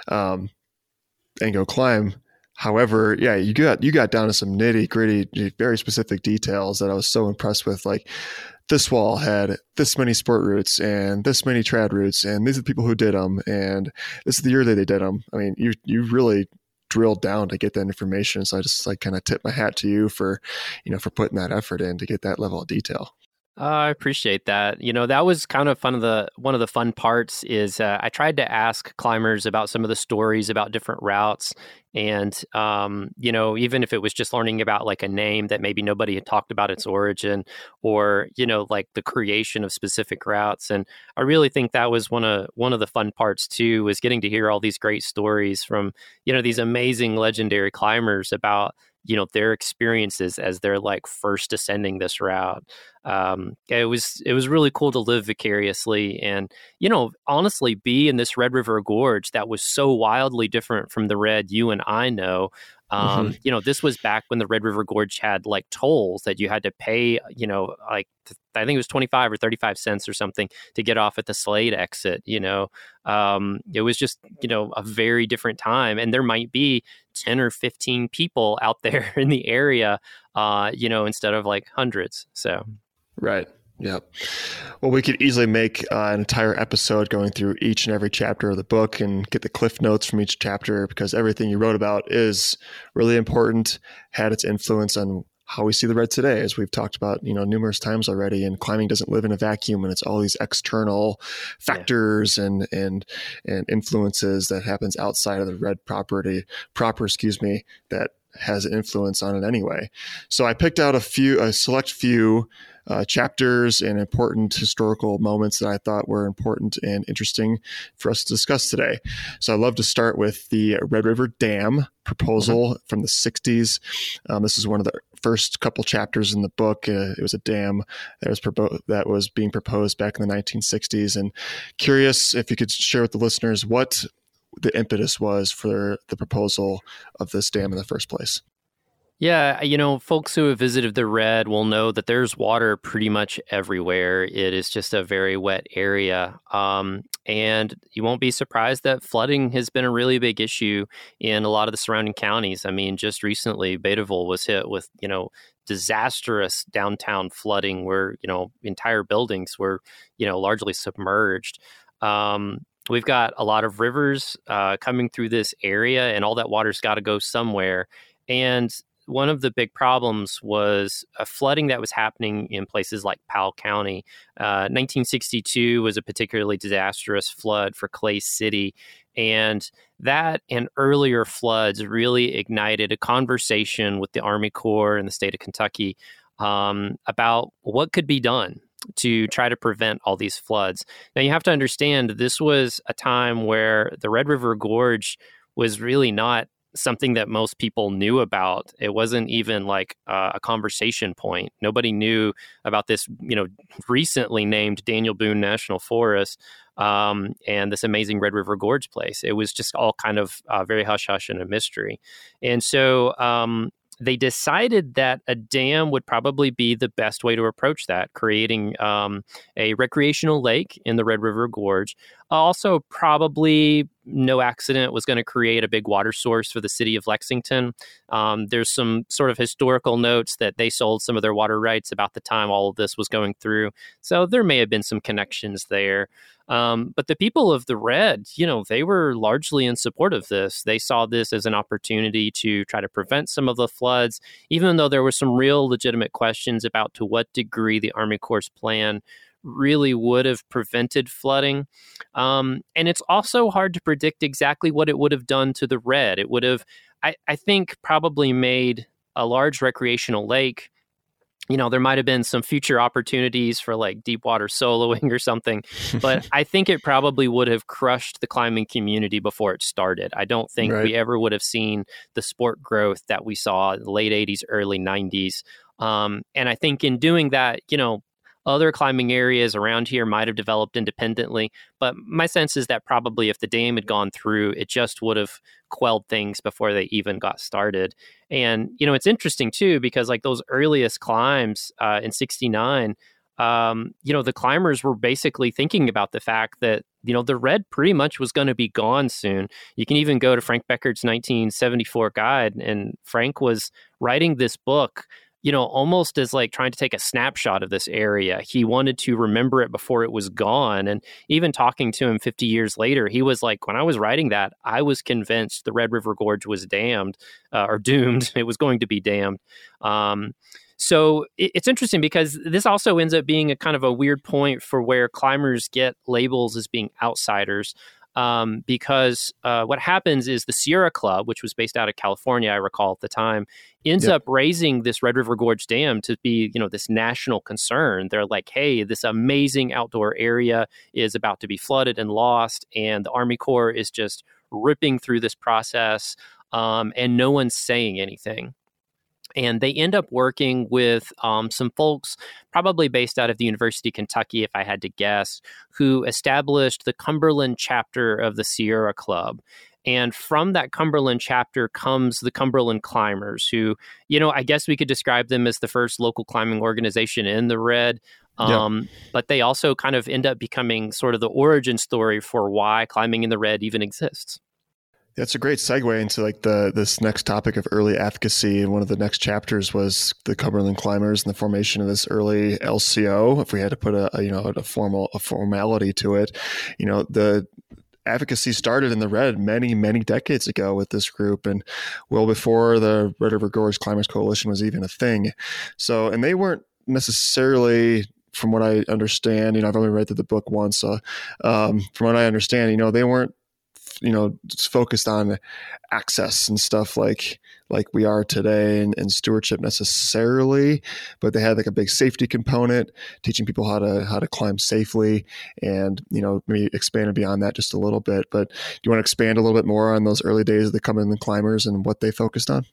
Speaker 1: um, and go climb. However, yeah, you got you got down to some nitty gritty, very specific details that I was so impressed with. Like this wall had this many sport routes and this many trad routes, and these are the people who did them, and this is the year that they did them. I mean, you you really drilled down to get that information. So I just like kind of tip my hat to you for, you know, for putting that effort in to get that level of detail.
Speaker 2: Uh, I appreciate that. You know, that was kind of fun of the one of the fun parts is uh, I tried to ask climbers about some of the stories about different routes, and um, you know, even if it was just learning about like a name that maybe nobody had talked about its origin, or you know, like the creation of specific routes. And I really think that was one of one of the fun parts too was getting to hear all these great stories from you know these amazing legendary climbers about you know their experiences as they're like first ascending this route um, it was it was really cool to live vicariously and you know honestly be in this red river gorge that was so wildly different from the red you and i know um, mm-hmm. You know, this was back when the Red River Gorge had like tolls that you had to pay, you know, like I think it was 25 or 35 cents or something to get off at the Slade exit. You know, um, it was just, you know, a very different time. And there might be 10 or 15 people out there in the area, uh, you know, instead of like hundreds. So,
Speaker 1: right. Yep. Well, we could easily make uh, an entire episode going through each and every chapter of the book and get the cliff notes from each chapter because everything you wrote about is really important, had its influence on how we see the red today, as we've talked about, you know, numerous times already. And climbing doesn't live in a vacuum, and it's all these external factors yeah. and and and influences that happens outside of the red property proper, excuse me, that has an influence on it anyway. So I picked out a few, a select few uh, chapters and important historical moments that I thought were important and interesting for us to discuss today. So I'd love to start with the Red River Dam proposal mm-hmm. from the 60s. Um, this is one of the first couple chapters in the book. Uh, it was a dam that was propo- that was being proposed back in the 1960s. And curious if you could share with the listeners what the impetus was for the proposal of this dam in the first place.
Speaker 2: Yeah, you know, folks who have visited the Red will know that there's water pretty much everywhere. It is just a very wet area. Um, and you won't be surprised that flooding has been a really big issue in a lot of the surrounding counties. I mean, just recently, Beattyville was hit with, you know, disastrous downtown flooding where, you know, entire buildings were, you know, largely submerged. Um, we've got a lot of rivers uh, coming through this area, and all that water's got to go somewhere. And one of the big problems was a flooding that was happening in places like Powell County. Uh, 1962 was a particularly disastrous flood for Clay City. And that and earlier floods really ignited a conversation with the Army Corps and the state of Kentucky um, about what could be done to try to prevent all these floods. Now, you have to understand this was a time where the Red River Gorge was really not something that most people knew about. It wasn't even like uh, a conversation point. Nobody knew about this, you know, recently named Daniel Boone National Forest um, and this amazing Red River Gorge place. It was just all kind of uh, very hush hush and a mystery. And so um, they decided that a dam would probably be the best way to approach that, creating um, a recreational lake in the Red River Gorge. Also, probably no accident was going to create a big water source for the city of Lexington. Um, there's some sort of historical notes that they sold some of their water rights about the time all of this was going through. So there may have been some connections there. Um, but the people of the Red, you know, they were largely in support of this. They saw this as an opportunity to try to prevent some of the floods, even though there were some real legitimate questions about to what degree the Army Corps plan really would have prevented flooding. Um, and it's also hard to predict exactly what it would have done to the Red. It would have, I, I think, probably made a large recreational lake you know, there might have been some future opportunities for like deep water soloing or something, but I think it probably would have crushed the climbing community before it started. I don't think right. we ever would have seen the sport growth that we saw in the late 80s, early 90s. Um, and I think in doing that, you know, other climbing areas around here might have developed independently, but my sense is that probably if the dam had gone through, it just would have quelled things before they even got started. And, you know, it's interesting too, because like those earliest climbs uh, in 69, um, you know, the climbers were basically thinking about the fact that, you know, the red pretty much was going to be gone soon. You can even go to Frank Becker's 1974 guide, and Frank was writing this book you know, almost as like trying to take a snapshot of this area. He wanted to remember it before it was gone. And even talking to him 50 years later, he was like, when I was writing that, I was convinced the Red River Gorge was damned uh, or doomed. It was going to be damned. Um, so it's interesting because this also ends up being a kind of a weird point for where climbers get labels as being outsiders um, because uh, what happens is the Sierra Club, which was based out of California, I recall at the time, ends yep. up raising this Red River Gorge Dam to be, you know, this national concern. They're like, hey, this amazing outdoor area is about to be flooded and lost, and the Army Corps is just ripping through this process, um, and no one's saying anything and they end up working with um, some folks, probably based out of the University of Kentucky, if I had to guess, who established the Cumberland chapter of the Sierra Club. And from that Cumberland chapter comes the Cumberland Climbers, who, you know, I guess we could describe them as the first local climbing organization in the Red. Um, But they also kind of end up becoming sort of the origin story for why climbing in the Red even exists.
Speaker 1: That's a great segue into like the this next topic of early advocacy, and one of the next chapters was the Cumberland Climbers and the formation of this early LCO. If we had to put a, a you know a formal a formality to it, you know the advocacy started in the red many many decades ago with this group, and well before the Red River Gorge Climbers Coalition was even a thing. So, and they weren't necessarily from what I understand, you know, I've only read the book once. So, um, from what I understand, you know, they weren't you know focused on access and stuff like like we are today and, and, stewardship necessarily but they had like a big safety component teaching people how to how to climb safely and you know maybe expand beyond that just a little bit. But do you want to expand a little bit more on those early days of the Cumberland climbers and what they focused on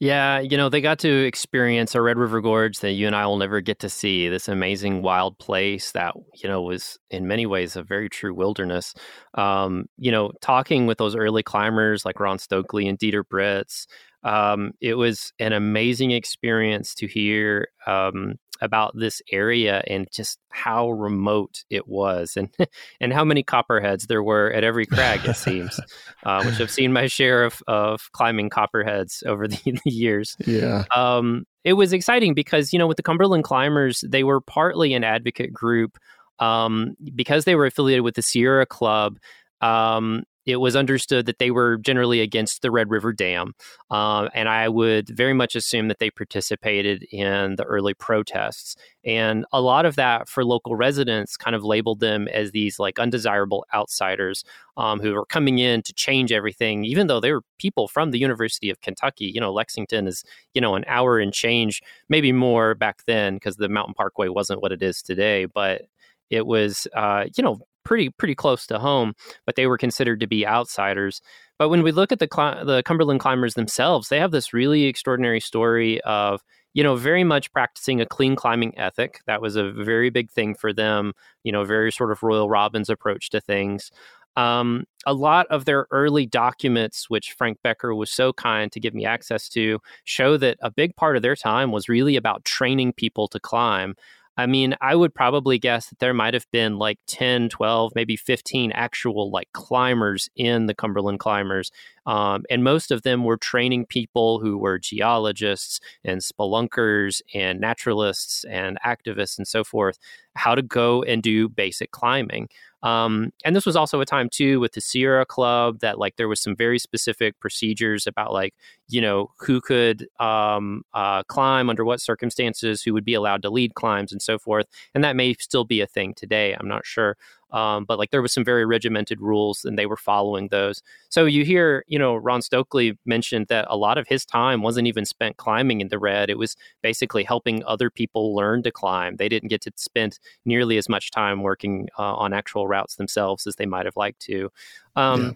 Speaker 2: Yeah, you know, they got to experience a Red River Gorge that you and I will never get to see. This amazing wild place that, you know, was in many ways a very true wilderness. Um, you know, talking with those early climbers like Ron Stokely and Dieter Britz, um, it was an amazing experience to hear um, about this area and just how remote it was and and how many copperheads there were at every crag it seems uh, which i've seen my share of, of climbing copperheads over the, the years.
Speaker 1: Yeah.
Speaker 2: Um, it was exciting because you know with the cumberland climbers they were partly an advocate group um, because they were affiliated with the sierra club um, it was understood that they were generally against the Red River Dam. Uh, and I would very much assume that they participated in the early protests. And a lot of that for local residents kind of labeled them as these like undesirable outsiders um, who were coming in to change everything, even though they were people from the University of Kentucky. You know, Lexington is, you know, an hour and change, maybe more back then because the Mountain Parkway wasn't what it is today. But it was, uh, you know, pretty pretty close to home, but they were considered to be outsiders. But when we look at the the Cumberland climbers themselves, they have this really extraordinary story of you know very much practicing a clean climbing ethic. That was a very big thing for them. You know, very sort of Royal Robbins approach to things. Um, a lot of their early documents, which Frank Becker was so kind to give me access to, show that a big part of their time was really about training people to climb. I mean, I would probably guess that there might have been like 10, 12, maybe 15 actual like climbers in the Cumberland Climbers. Um, and most of them were training people who were geologists and spelunkers and naturalists and activists and so forth how to go and do basic climbing. Um, and this was also a time too with the Sierra Club that like there was some very specific procedures about like you know who could um, uh, climb under what circumstances, who would be allowed to lead climbs and so forth. And that may still be a thing today. I'm not sure. Um, but like there was some very regimented rules and they were following those. So you hear, you know, Ron Stokely mentioned that a lot of his time wasn't even spent climbing in the red. It was basically helping other people learn to climb. They didn't get to spend nearly as much time working uh, on actual routes themselves as they might have liked to. Um, yeah.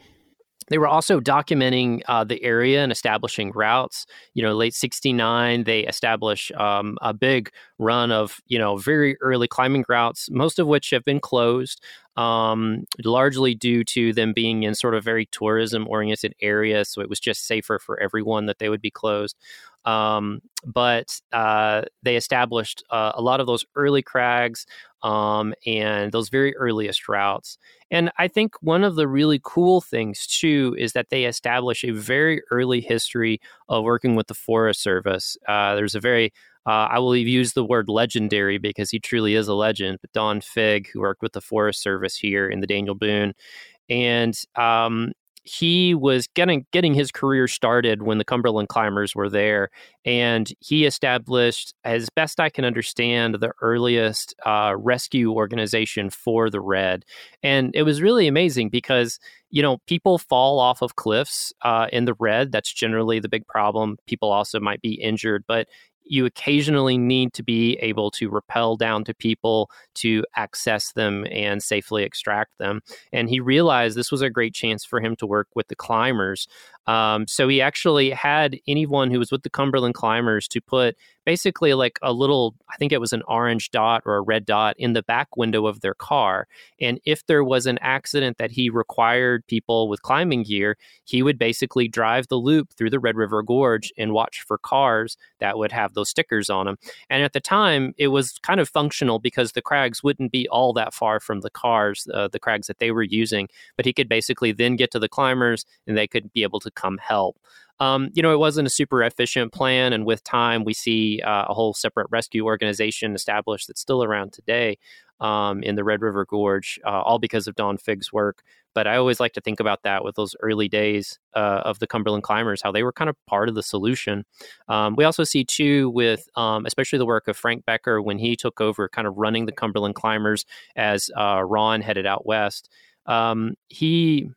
Speaker 2: They were also documenting uh, the area and establishing routes. You know, late '69, they establish um, a big run of you know very early climbing routes, most of which have been closed, um, largely due to them being in sort of very tourism-oriented areas. So it was just safer for everyone that they would be closed. Um, but uh, they established uh, a lot of those early crags um, and those very earliest routes. And I think one of the really cool things too is that they establish a very early history of working with the Forest Service. Uh, there's a very uh, I will use the word legendary because he truly is a legend. But Don Figg, who worked with the Forest Service here in the Daniel Boone, and um, he was getting getting his career started when the Cumberland Climbers were there, and he established, as best I can understand, the earliest uh, rescue organization for the Red, and it was really amazing because you know people fall off of cliffs uh, in the Red. That's generally the big problem. People also might be injured, but you occasionally need to be able to rappel down to people to access them and safely extract them. And he realized this was a great chance for him to work with the climbers. Um, so he actually had anyone who was with the Cumberland climbers to put basically like a little, I think it was an orange dot or a red dot in the back window of their car. And if there was an accident that he required people with climbing gear, he would basically drive the loop through the Red River Gorge and watch for cars that would have those stickers on them. And at the time, it was kind of functional because the crags wouldn't be all that far from the cars, uh, the crags that they were using. But he could basically then get to the climbers and they could be able to come help. Um, you know, it wasn't a super efficient plan, and with time, we see uh, a whole separate rescue organization established that's still around today um, in the Red River Gorge, uh, all because of Don Figg's work. But I always like to think about that with those early days uh, of the Cumberland climbers, how they were kind of part of the solution. Um, we also see too with, um, especially the work of Frank Becker when he took over, kind of running the Cumberland climbers as uh, Ron headed out west. Um, he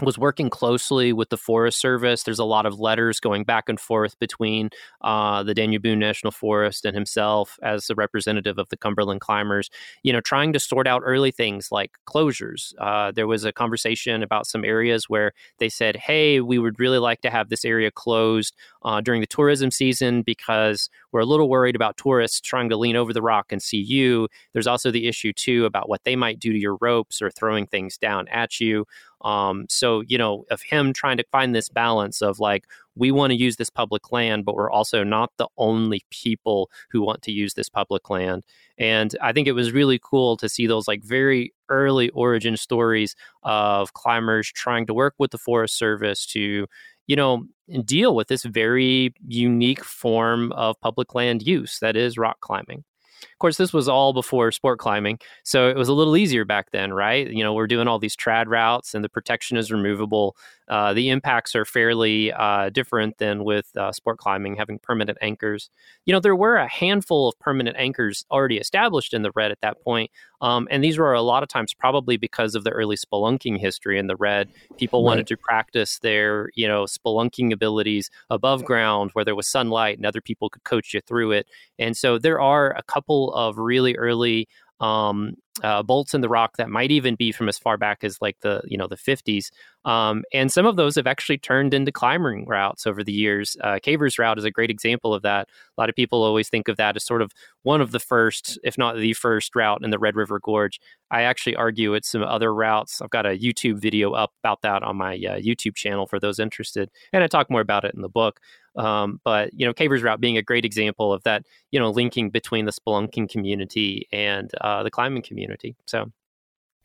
Speaker 2: was working closely with the Forest Service. There's a lot of letters going back and forth between uh, the Daniel Boone National Forest and himself as a representative of the Cumberland climbers, you know, trying to sort out early things like closures. Uh, there was a conversation about some areas where they said, hey, we would really like to have this area closed uh, during the tourism season because we're a little worried about tourists trying to lean over the rock and see you. There's also the issue, too, about what they might do to your ropes or throwing things down at you. Um, so, you know, of him trying to find this balance of like, we want to use this public land, but we're also not the only people who want to use this public land. And I think it was really cool to see those like very early origin stories of climbers trying to work with the Forest Service to, you know, deal with this very unique form of public land use that is rock climbing. Of course, this was all before sport climbing, so it was a little easier back then, right? You know, we're doing all these trad routes, and the protection is removable. Uh, the impacts are fairly uh, different than with uh, sport climbing, having permanent anchors. You know, there were a handful of permanent anchors already established in the red at that point, um, and these were a lot of times probably because of the early spelunking history in the red. People right. wanted to practice their, you know, spelunking abilities above ground where there was sunlight and other people could coach you through it. And so there are a couple of really early um, uh, bolts in the rock that might even be from as far back as like the you know the 50s um, and some of those have actually turned into climbing routes over the years. Uh, cavers route is a great example of that. A lot of people always think of that as sort of one of the first if not the first route in the red river gorge. I actually argue it's some other routes. I've got a youtube video up about that on my uh, youtube channel for those interested and i talk more about it in the book um, but you know, Cavers Route being a great example of that, you know, linking between the spelunking community and uh, the climbing community. So,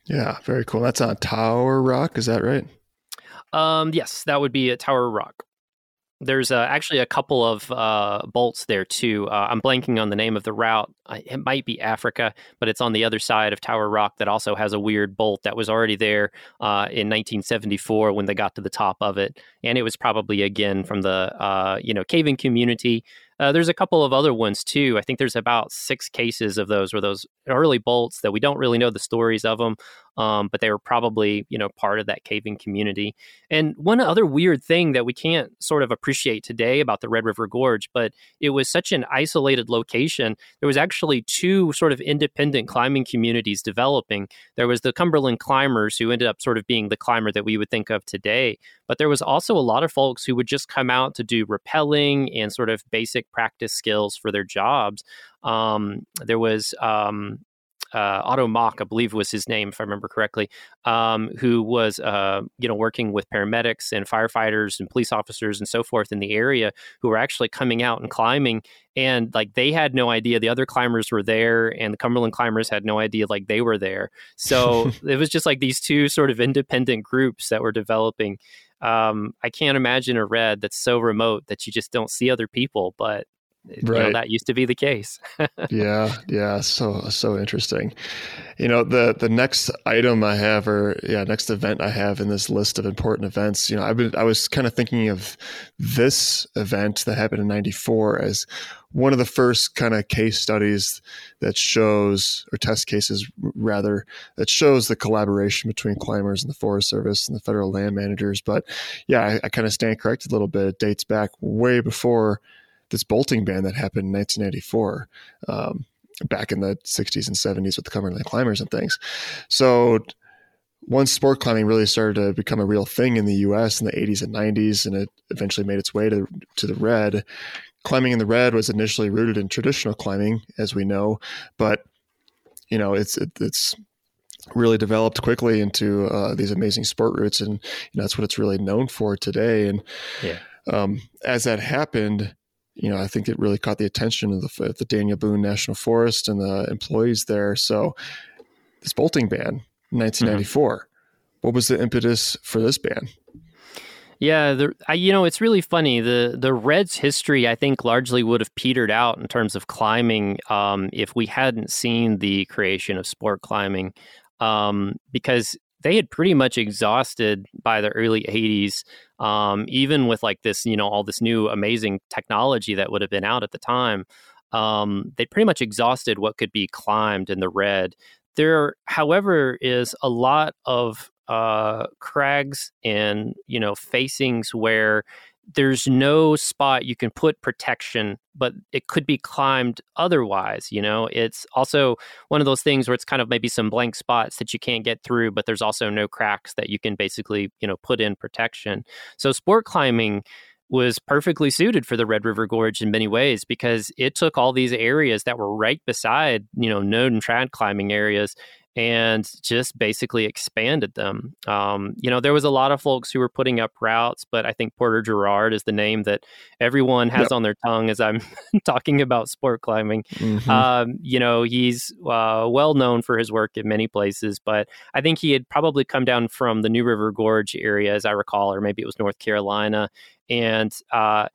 Speaker 1: yeah, very cool. That's on Tower Rock, is that right?
Speaker 2: Um, yes, that would be at Tower Rock. There's uh, actually a couple of uh, bolts there too. Uh, I'm blanking on the name of the route. It might be Africa, but it's on the other side of Tower Rock that also has a weird bolt that was already there uh, in 1974 when they got to the top of it, and it was probably again from the uh, you know caving community uh, there's a couple of other ones too. I think there's about six cases of those where those early bolts that we don't really know the stories of them, um, but they were probably you know part of that caving community. And one other weird thing that we can't sort of appreciate today about the Red River Gorge, but it was such an isolated location. There was actually two sort of independent climbing communities developing. There was the Cumberland climbers who ended up sort of being the climber that we would think of today, but there was also a lot of folks who would just come out to do rappelling and sort of basic practice skills for their jobs. Um, there was um, uh, Otto Mock, I believe was his name, if I remember correctly, um, who was uh, you know working with paramedics and firefighters and police officers and so forth in the area who were actually coming out and climbing, and like they had no idea the other climbers were there, and the Cumberland climbers had no idea like they were there. So it was just like these two sort of independent groups that were developing. Um, I can't imagine a red that's so remote that you just don't see other people, but right. You know, that used to be the case.
Speaker 1: yeah, yeah, so so interesting. You know, the the next item I have, or yeah, next event I have in this list of important events. You know, I've been I was kind of thinking of this event that happened in '94 as one of the first kind of case studies that shows, or test cases rather, that shows the collaboration between climbers and the Forest Service and the federal land managers. But yeah, I, I kind of stand corrected a little bit. It dates back way before this bolting ban that happened in 1994, um, back in the 60s and 70s with the Cumberland Climbers and things. So once sport climbing really started to become a real thing in the U.S. in the 80s and 90s, and it eventually made its way to to the red. Climbing in the red was initially rooted in traditional climbing, as we know, but you know it's it, it's really developed quickly into uh, these amazing sport routes, and you know, that's what it's really known for today. And yeah. um, as that happened, you know, I think it really caught the attention of the, the Daniel Boone National Forest and the employees there. So, this bolting ban, 1994. Mm-hmm. What was the impetus for this ban?
Speaker 2: Yeah, the, I, you know, it's really funny. The the Reds' history, I think, largely would have petered out in terms of climbing um, if we hadn't seen the creation of sport climbing, um, because they had pretty much exhausted by the early 80s um, even with like this you know all this new amazing technology that would have been out at the time um, they pretty much exhausted what could be climbed in the red. There however is a lot of uh, crags and you know facings where there's no spot you can put protection, but it could be climbed otherwise. You know, it's also one of those things where it's kind of maybe some blank spots that you can't get through, but there's also no cracks that you can basically, you know, put in protection. So sport climbing was perfectly suited for the Red River Gorge in many ways because it took all these areas that were right beside, you know, known trad climbing areas and just basically expanded them. Um, you know, there was a lot of folks who were putting up routes, but I think Porter Jarrard is the name that everyone has yep. on their tongue as I'm talking about sport climbing. Mm-hmm. Um, you know, he's uh, well known for his work in many places, but I think he had probably come down from the New River Gorge area, as I recall, or maybe it was North Carolina. And, uh,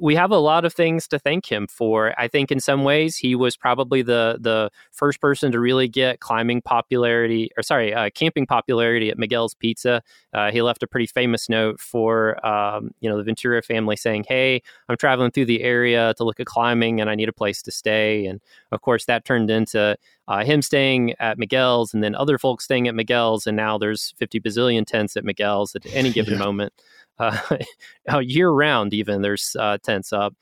Speaker 2: we have a lot of things to thank him for. I think in some ways he was probably the the first person to really get climbing popularity, or sorry, uh, camping popularity at Miguel's Pizza. Uh, he left a pretty famous note for um, you know the Ventura family saying, "Hey, I'm traveling through the area to look at climbing, and I need a place to stay." And of course, that turned into uh, him staying at Miguel's, and then other folks staying at Miguel's, and now there's 50 bazillion tents at Miguel's at any given yeah. moment year round. Even there's uh, tents up.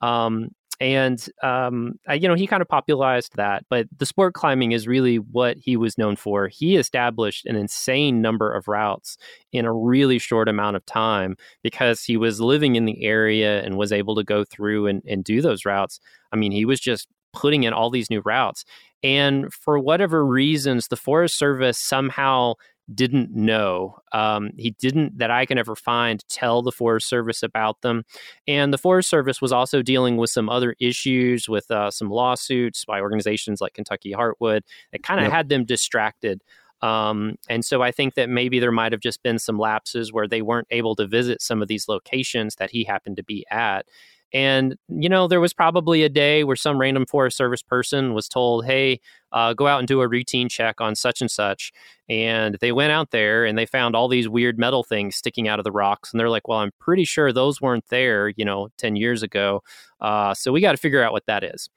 Speaker 2: Um, and um, I, you know he kind of popularized that but the sport climbing is really what he was known for he established an insane number of routes in a really short amount of time because he was living in the area and was able to go through and, and do those routes i mean he was just putting in all these new routes and for whatever reasons the forest service somehow didn't know. Um, he didn't, that I can ever find, tell the Forest Service about them. And the Forest Service was also dealing with some other issues with uh, some lawsuits by organizations like Kentucky Heartwood that kind of yep. had them distracted. Um, and so I think that maybe there might have just been some lapses where they weren't able to visit some of these locations that he happened to be at. And, you know, there was probably a day where some random Forest Service person was told, hey, uh, go out and do a routine check on such and such. And they went out there and they found all these weird metal things sticking out of the rocks. And they're like, well, I'm pretty sure those weren't there, you know, 10 years ago. Uh, so we got to figure out what that is.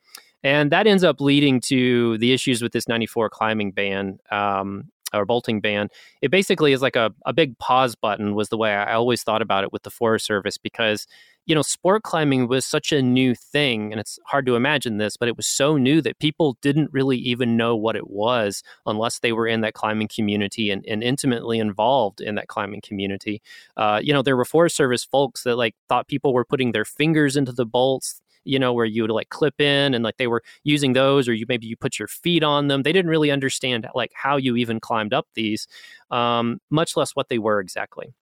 Speaker 2: And that ends up leading to the issues with this 94 climbing ban. Um, or bolting ban. It basically is like a, a big pause button, was the way I always thought about it with the Forest Service because you know, sport climbing was such a new thing, and it's hard to imagine this, but it was so new that people didn't really even know what it was unless they were in that climbing community and, and intimately involved in that climbing community. Uh, you know, there were Forest Service folks that like thought people were putting their fingers into the bolts you know, where you would like clip in and like they were using those, or you maybe you put your feet on them. They didn't really understand like how you even climbed up these, um, much less what they were exactly.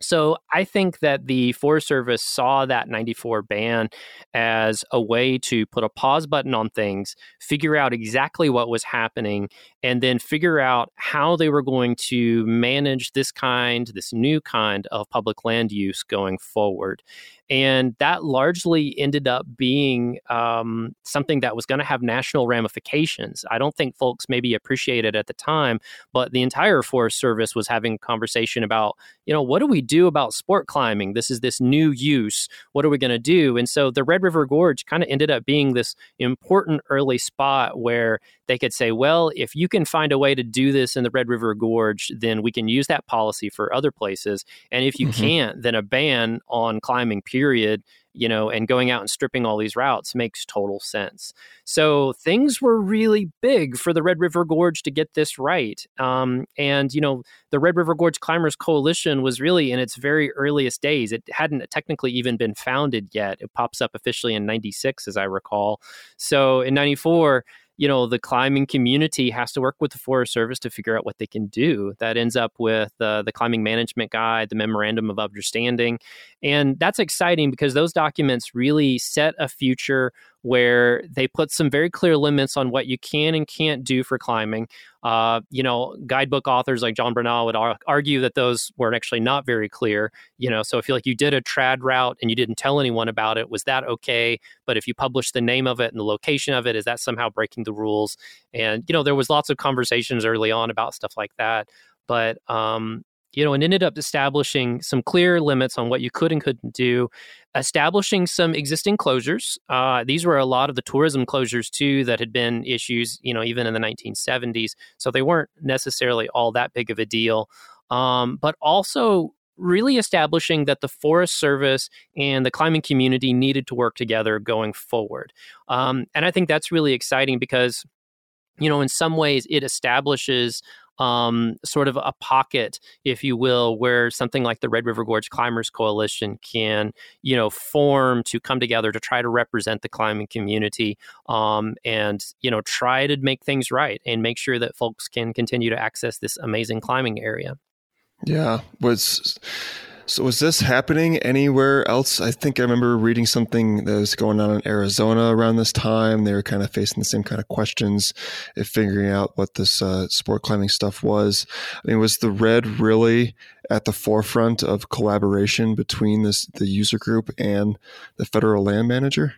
Speaker 2: So I think that the Forest Service saw that 94 ban as a way to put a pause button on things, figure out exactly what was happening, and then figure out how they were going to manage this kind, this new kind of public land use going forward. And that largely ended up being um, something that was going to have national ramifications. I don't think folks maybe appreciated at the time, but the entire Forest Service was having a conversation about, you know, what do we do about sport climbing? This is this new use. What are we going to do? And so the Red River Gorge kind of ended up being this important early spot where they could say, well, if you can find a way to do this in the Red River Gorge, then we can use that policy for other places. And if you mm-hmm. can't, then a ban on climbing, period, you know, and going out and stripping all these routes makes total sense. So things were really big for the Red River Gorge to get this right. Um, and, you know, the Red River Gorge Climbers Coalition was really in its very earliest days. It hadn't technically even been founded yet. It pops up officially in 96, as I recall. So in 94, you know the climbing community has to work with the forest service to figure out what they can do. That ends up with uh, the climbing management guide the memorandum of understanding and that's exciting because those documents really set a future where they put some very clear limits on what you can and can't do for climbing. Uh, you know, guidebook authors like John Bronaugh would ar- argue that those were actually not very clear. You know, so if you like you did a trad route and you didn't tell anyone about it, was that okay? But if you published the name of it and the location of it, is that somehow breaking the rules? And you know, there was lots of conversations early on about stuff like that. But um, you know, and ended up establishing some clear limits on what you could and couldn't do, establishing some existing closures. Uh, these were a lot of the tourism closures too that had been issues, you know, even in the 1970s. So they weren't necessarily all that big of a deal. um, but also really establishing that the Forest Service and the climbing community needed to work together going forward. Um, and I think that's really exciting because, you know, in some ways it establishes um, sort of a pocket, if you will, where something like the Red River Gorge Climbers Coalition can, you know, form to come together to try to represent the climbing community um, and, you know, try to make things right and make sure that folks can continue to access this amazing climbing area.
Speaker 1: Yeah. Was so was this happening anywhere else? I think I remember reading something that was going on in Arizona around this time. They were kind of facing the same kind of questions of figuring out what this uh, sport climbing stuff was. I mean, was the red really at the forefront of collaboration between this the user group and the federal land manager?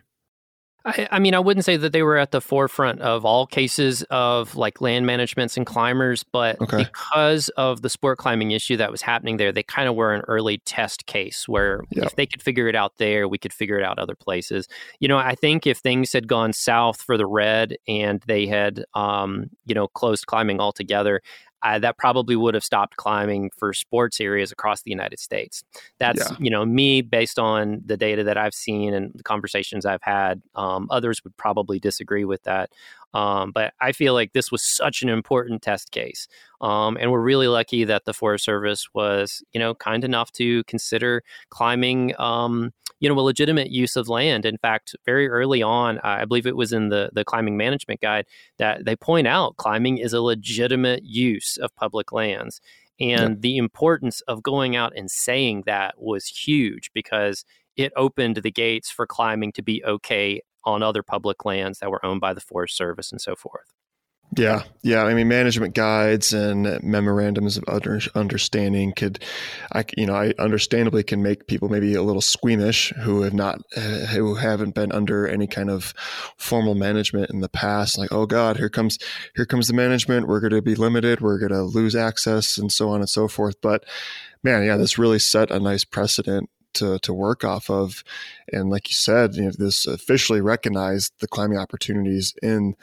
Speaker 2: I, I, mean, I wouldn't say that they were at the forefront of all cases of like land managements and climbers, but okay. because of the sport climbing issue that was happening there, they kind of were an early test case where yep. if they could figure it out there, we could figure it out other places. You know, I think if things had gone south for the red and they had, um, you know, closed climbing altogether, uh, that probably would have stopped climbing for sports areas across the United States. That's yeah. you know me based on the data that I've seen and the conversations I've had. Um, others would probably disagree with that, um, but I feel like this was such an important test case, um, and we're really lucky that the Forest Service was you know kind enough to consider climbing um, you know a legitimate use of land. In fact, very early on, I believe it was in the the climbing management guide that they point out climbing is a legitimate use of public lands. And yeah. the importance of going out and saying that was huge because it opened the gates for climbing to be okay on other public lands that were owned by the Forest Service and so forth.
Speaker 1: Yeah, yeah. I mean, management guides and memorandums of under, understanding could, I you know, I understandably can make people maybe a little squeamish who have not, uh, who haven't been under any kind of formal management in the past. Like, oh God, here comes, here comes the management. We're going to be limited. We're going to lose access, and so on and so forth. But man, yeah, this really set a nice precedent to, to work off of. And like you said, you know, this officially recognized the climbing opportunities in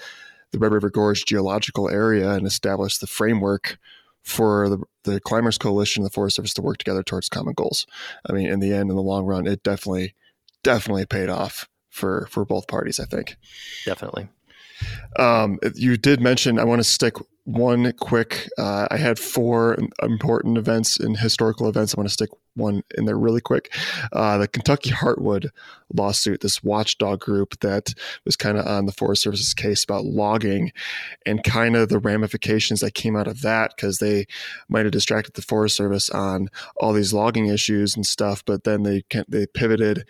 Speaker 1: the Red River Gorge geological area and established the framework for the, the Climbers Coalition and the Forest Service to work together towards common goals. I mean, in the end, in the long run, it definitely, definitely paid off for for both parties. I think.
Speaker 2: Definitely.
Speaker 1: Um, you did mention. I want to stick one quick. Uh, I had four important events and historical events. I want to stick one in there really quick. Uh, the Kentucky Heartwood lawsuit, this watchdog group that was kind of on the Forest Service's case about logging and kind of the ramifications that came out of that because they might have distracted the Forest Service on all these logging issues and stuff, but then they they pivoted.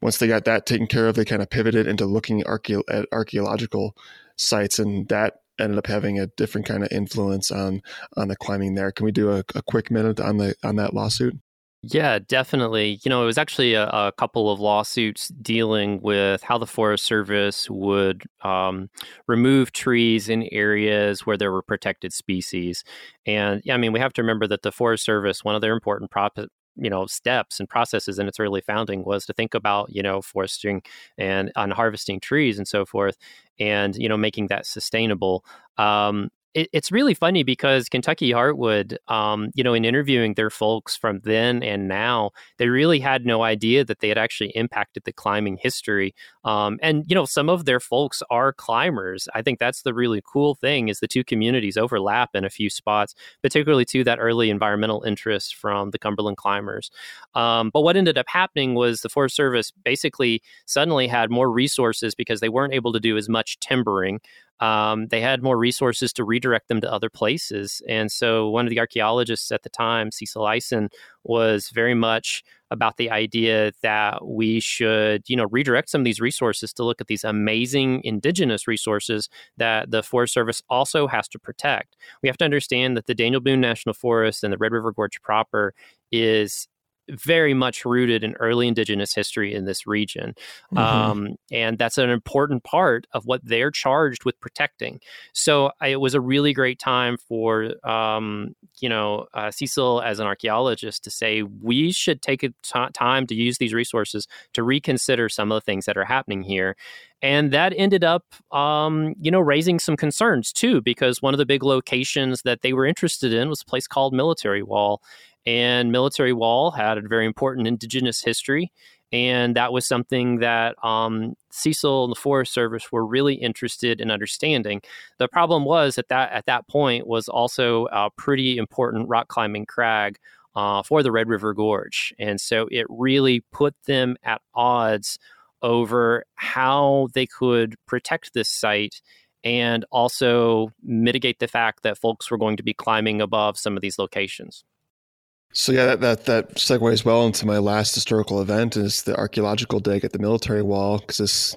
Speaker 1: Once they got that taken care of, they kind of pivoted into looking at archaeological sites, and that ended up having a different kind of influence on on the climbing there. Can we do a, a quick minute on the on that lawsuit?
Speaker 2: Yeah, definitely. You know, it was actually a, a, couple of lawsuits dealing with how the Forest Service would um, remove trees in areas where there were protected species. And yeah, I mean, we have to remember that the Forest Service, one of their important prop- you know steps and processes in its early founding was to think about you know foresting and on harvesting trees and so forth and you know making that sustainable. Um, it, it's really funny because Kentucky Heartwood, um, you know, in interviewing their folks from then and now, they really had no idea that they had actually impacted the climbing history. Um, and you know, some of their folks are climbers. I think that's the really cool thing is the two communities overlap in a few spots, particularly to that early environmental interest from the Cumberland climbers. Um, but what ended up happening was the Forest Service basically suddenly had more resources because they weren't able to do as much timbering um, they had more resources to redirect them to other places. And so one of the archaeologists at the time, Cecil Ison, was very much about the idea that we should, you know, redirect some of these resources to look at these amazing indigenous resources that the Forest Service also has to protect. We have to understand that the Daniel Boone National Forest and the Red River Gorge proper is very much rooted in early indigenous history in this region. Mm-hmm. Um, and that's an important part of what they're charged with protecting. So I, it was a really great time for, um, you know, uh, Cecil as an archaeologist to say we should take a t- time to use these resources to reconsider some of the things that are happening here and that ended up um, you know raising some concerns too because one of the big locations that they were interested in was a place called military wall and military wall had a very important indigenous history and that was something that um, Cecil and the Forest Service were really interested in understanding. The problem was that that at that point was also a pretty important rock climbing crag uh, for the Red River Gorge, and so it really put them at odds over how they could protect this site and also mitigate the fact that folks were going to be climbing above some of these locations.
Speaker 1: So yeah, that, that that segues well into my last historical event is the archaeological dig at the military wall because this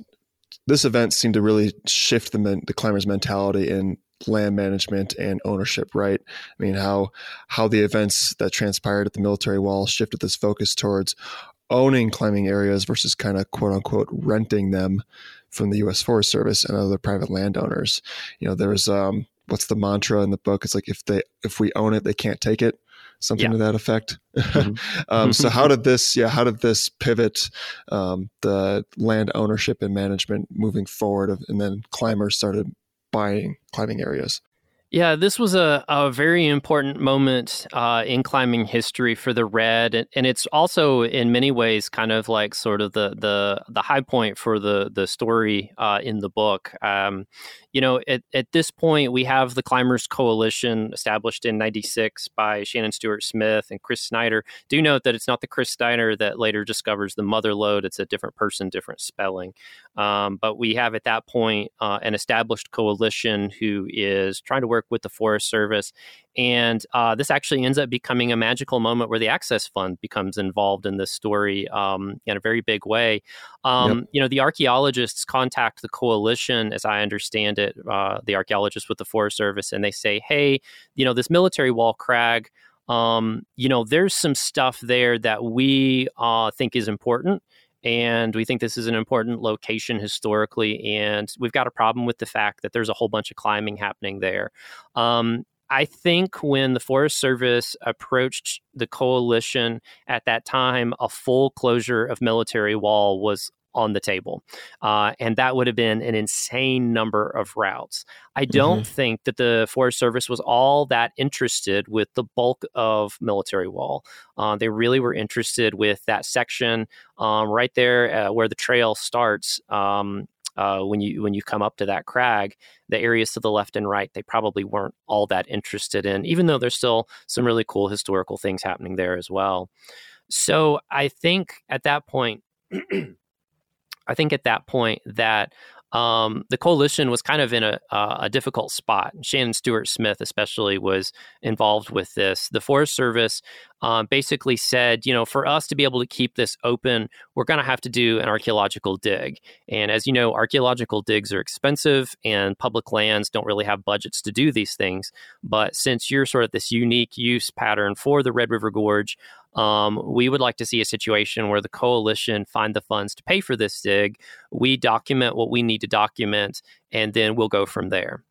Speaker 1: this event seemed to really shift the men, the climbers' mentality in land management and ownership. Right? I mean how how the events that transpired at the military wall shifted this focus towards owning climbing areas versus kind of quote unquote renting them from the U.S. Forest Service and other private landowners. You know, there's um, what's the mantra in the book? It's like if they if we own it, they can't take it. Something yeah. to that effect. Mm-hmm. um, so how did this? Yeah, how did this pivot um, the land ownership and management moving forward? Of, and then climbers started buying climbing areas.
Speaker 2: Yeah, this was a, a very important moment uh, in climbing history for the red, and, and, it's also in many ways kind of like sort of the the the high point for the the story uh, in the book. Um, you know, at, at this point, we have the Climbers Coalition established in 96 by Shannon Stewart Smith and Chris Snyder. Do note that it's not the Chris Snyder that later discovers the mother lode, it's a different person, different spelling. Um, but we have at that point uh, an established coalition who is trying to work with the Forest Service and uh, this actually ends up becoming a magical moment where the Access Fund becomes involved in this story um, in a very big way. Um, yep. You know, the archaeologists contact the coalition, as I understand it, uh, the archaeologists with the Forest Service, and they say, hey, you know, this military wall crag. Um, you know, there's some stuff there that we uh, think is important and we think this is an important location historically and we've got a problem with the fact that there's a whole bunch of climbing happening there um, I think when the Forest Service approached the coalition at that time, a full closure of military wall was on the table. Uh, and that would have been an insane number of routes. I don't mm-hmm. think that the Forest Service was all that interested with the bulk of military wall. Uh, they really were interested with that section um, right there uh, where the trail starts. Um, uh, when you when you come up to that crag, the areas to the left and right they probably weren't all that interested in, even though there's still some really cool historical things happening there as well. So I think at that point, I think at that point that um, the coalition was kind of in a, a difficult spot. Shannon Stewart Smith, especially, was involved with this. The Forest Service um, basically said, you know, for us to be able to keep this open, we're going to have to do an archaeological dig. And as you know, archaeological digs are expensive, and public lands don't really have budgets to do these things. But since you're sort of this unique use pattern for the Red River Gorge, um, we would like to see a situation where the coalition find the funds to pay for this dig. We document what we need to document, and then we'll go from there.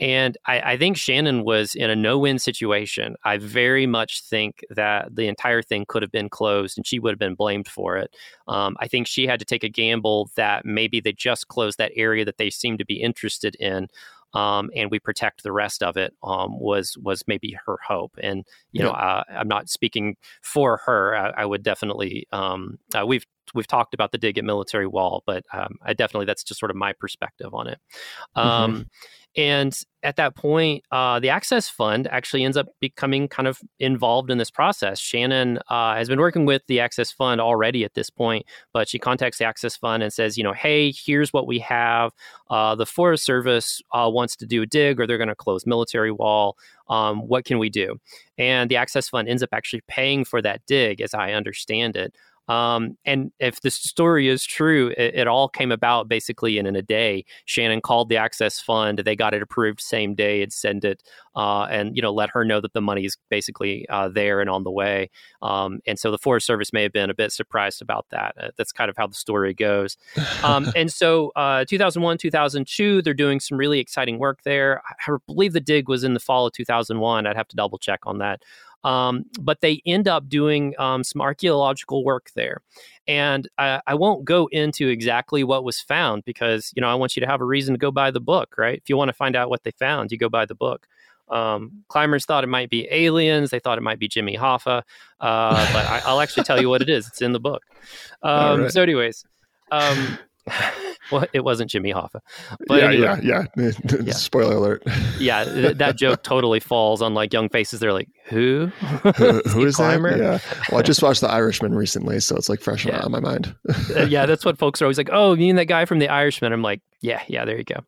Speaker 2: And I, I, think Shannon was in a no win situation. I very much think that the entire thing could have been closed and she would have been blamed for it. Um, I think she had to take a gamble that maybe they just closed that area that they seem to be interested in um, and we protect the rest of it um, was was maybe her hope. And you yeah. know, uh, I'm not speaking for her. I, I would definitely um, uh, we've we've talked about the dig at military wall, but um, I definitely that's just sort of my perspective on it. Mm-hmm. And at that point, uh, the Access Fund actually ends up becoming kind of involved in this process. Shannon uh, has been working with the Access Fund already at this point, but she contacts the Access Fund and says, you know, hey, here's what we have. Uh, the Forest Service uh, wants to do a dig or they're going to close military wall. Um, what can we do? And the Access Fund ends up actually paying for that dig, as I understand it. Um, and if the story is true, it, it, all came about basically in, in a day. Shannon called the Access Fund. They got it approved same day and send it, uh, and you know let her know that the money is basically uh, there and on the way. Um, and so the Forest Service may have been a bit surprised about that. Uh, that's kind of how the story goes. Um, and so uh, 2001, 2002, they're doing some really exciting work there. I believe the dig was in the fall of 2001. I'd have to double check on that. Um, but they end up doing um, some archaeological work there. And I, I, won't go into exactly what was found because, you know, I want you to have a reason to go buy the book, right? If you want to find out what they found, you go buy the book. Um, climbers thought it might be aliens. They thought it might be Jimmy Hoffa. Uh, but I, will actually tell you what it is. It's in the book. Um, right. So, anyways, um, well, it wasn't Jimmy Hoffa.
Speaker 1: But yeah, anyway, yeah, yeah, yeah. Spoiler alert.
Speaker 2: yeah, th- that joke totally falls on like young faces. They're like, who?
Speaker 1: who, who is climber? that? Yeah. Well, I just watched The Irishman recently, so it's like fresh yeah. on my mind.
Speaker 2: uh, yeah, that's what folks are always like. Oh, you mean that guy from The Irishman? I'm like, yeah, yeah, there you go.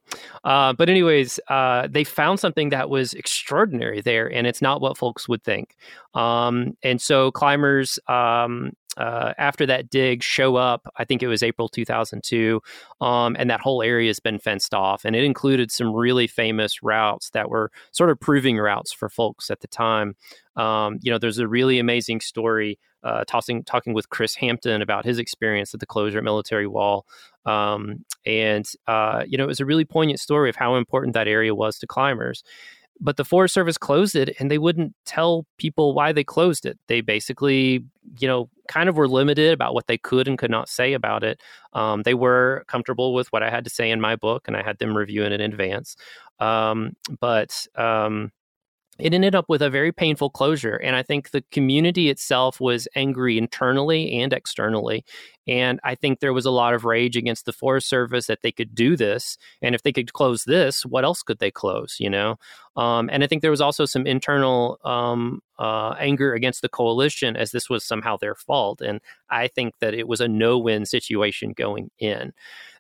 Speaker 2: Uh, but anyways, uh, they found something that was extraordinary there, and it's not what folks would think. Um, and so climbers um, uh, after that dig show up. I think it was April 2002, um, and that whole area has been fenced off, and it included some really famous routes that were sort of proving routes for folks at the time. Um, you know, there's a really amazing story uh, tossing, talking with Chris Hampton about his experience at the closure at Military Wall. Um, and, uh, you know, it was a really poignant story of how important that area was to climbers but the Forest Service closed it and they wouldn't tell people why they closed it. They basically, you know, kind of were limited about what they could and could not say about it. Um, they were comfortable with what I had to say in my book and I had them review it in advance. Um, but, um, it ended up with a very painful closure. And I think the community itself was angry internally and externally. And I think there was a lot of rage against the Forest Service that they could do this. And if they could close this, what else could they close, you know? Um, and I think there was also some internal um, uh, anger against the coalition as this was somehow their fault. And I think that it was a no win situation going in.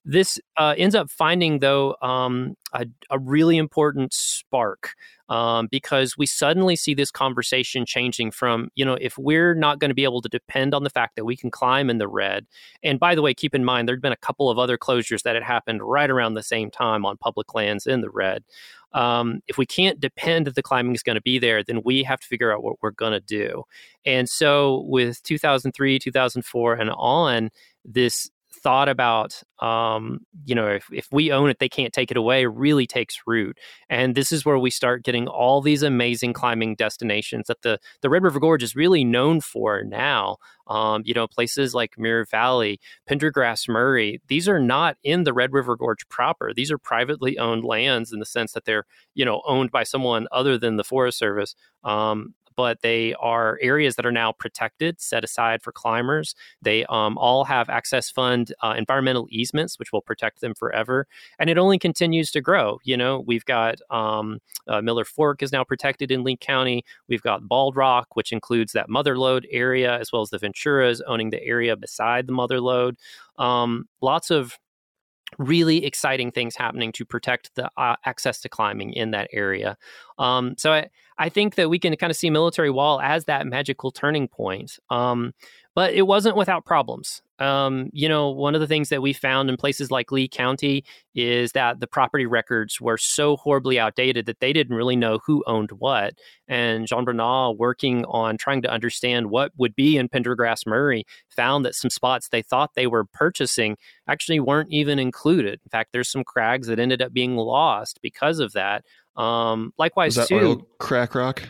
Speaker 2: This uh, ends up finding, though, um, a, a, really important spark um, because we suddenly see this conversation changing from, you know, if we're not going to be able to depend on the fact that we can climb in the red. And by the way, keep in mind, there'd been a couple of other closures that had happened right around the same time on public lands in the red. Um, if we can't depend that the climbing is going to be there, then we have to figure out what we're going to do. And so with 2003, 2004, and on, this thought about um, you know if, if we own it they can't take it away really takes root. And this is where we start getting all these amazing climbing destinations that the the red river gorge is really known for now. Um, you know places like Muir Valley pendergrass murray these are not in the red river gorge proper. These are privately owned lands in the sense that they're you know owned by someone other than the forest service. Um, but they are areas that are now protected, set aside for climbers. They um, all have Access Fund uh, environmental easements, which will protect them forever. And it only continues to grow. You know, we've got um, uh, Miller Fork is now protected in Lee County. We've got Bald Rock, which includes that Mother Lode area, as well as the Venturas owning the area beside the Mother Lode. Um, lots of really exciting things happening to protect the uh, access to climbing in that area. Um, so I, I think that we can kind of see military wall as that magical turning point. Um, but it wasn't without problems. Um, you know, one of the things that we found in places like Lee County is that the property records were so horribly outdated that they didn't really know who owned what. And Jean Bernal, working on trying to understand what would be in Pendergrass Murray, found that some spots they thought they were purchasing actually weren't even included. In fact, there's some crags that ended up being lost because of that. Um, likewise,
Speaker 1: was that
Speaker 2: too,
Speaker 1: oil crack rock?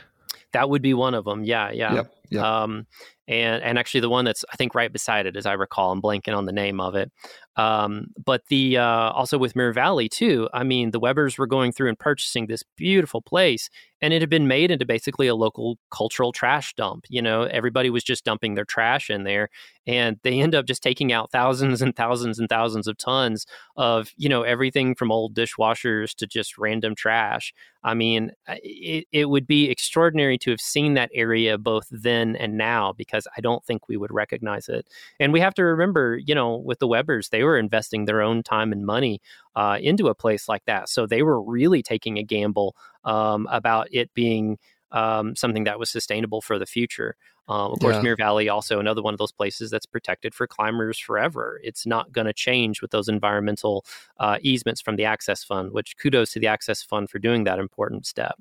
Speaker 2: That would be one of them. Yeah, yeah.
Speaker 1: Yep, yep.
Speaker 2: Um, and and actually the one that's I think right beside it, as I recall, I'm blanking on the name of it. Um, but the uh, also with Muir Valley too. I mean, the Webbers were going through and purchasing this beautiful place, and it had been made into basically a local cultural trash dump. You know, everybody was just dumping their trash in there, and they end up just taking out thousands and thousands and thousands of tons of you know everything from old dishwashers to just random trash. I mean, it, it would be extraordinary to have seen that area both then and now because because I don't think we would recognize it. And we have to remember, you know, with the Webbers, they were investing their own time and money uh, into a place like that. So they were really taking a gamble um, about it being um, something that was sustainable for the future. Um, of course, yeah. Muir Valley also another one of those places that's protected for climbers forever. It's not going to change with those environmental uh, easements from the Access Fund. Which kudos to the Access Fund for doing that important step.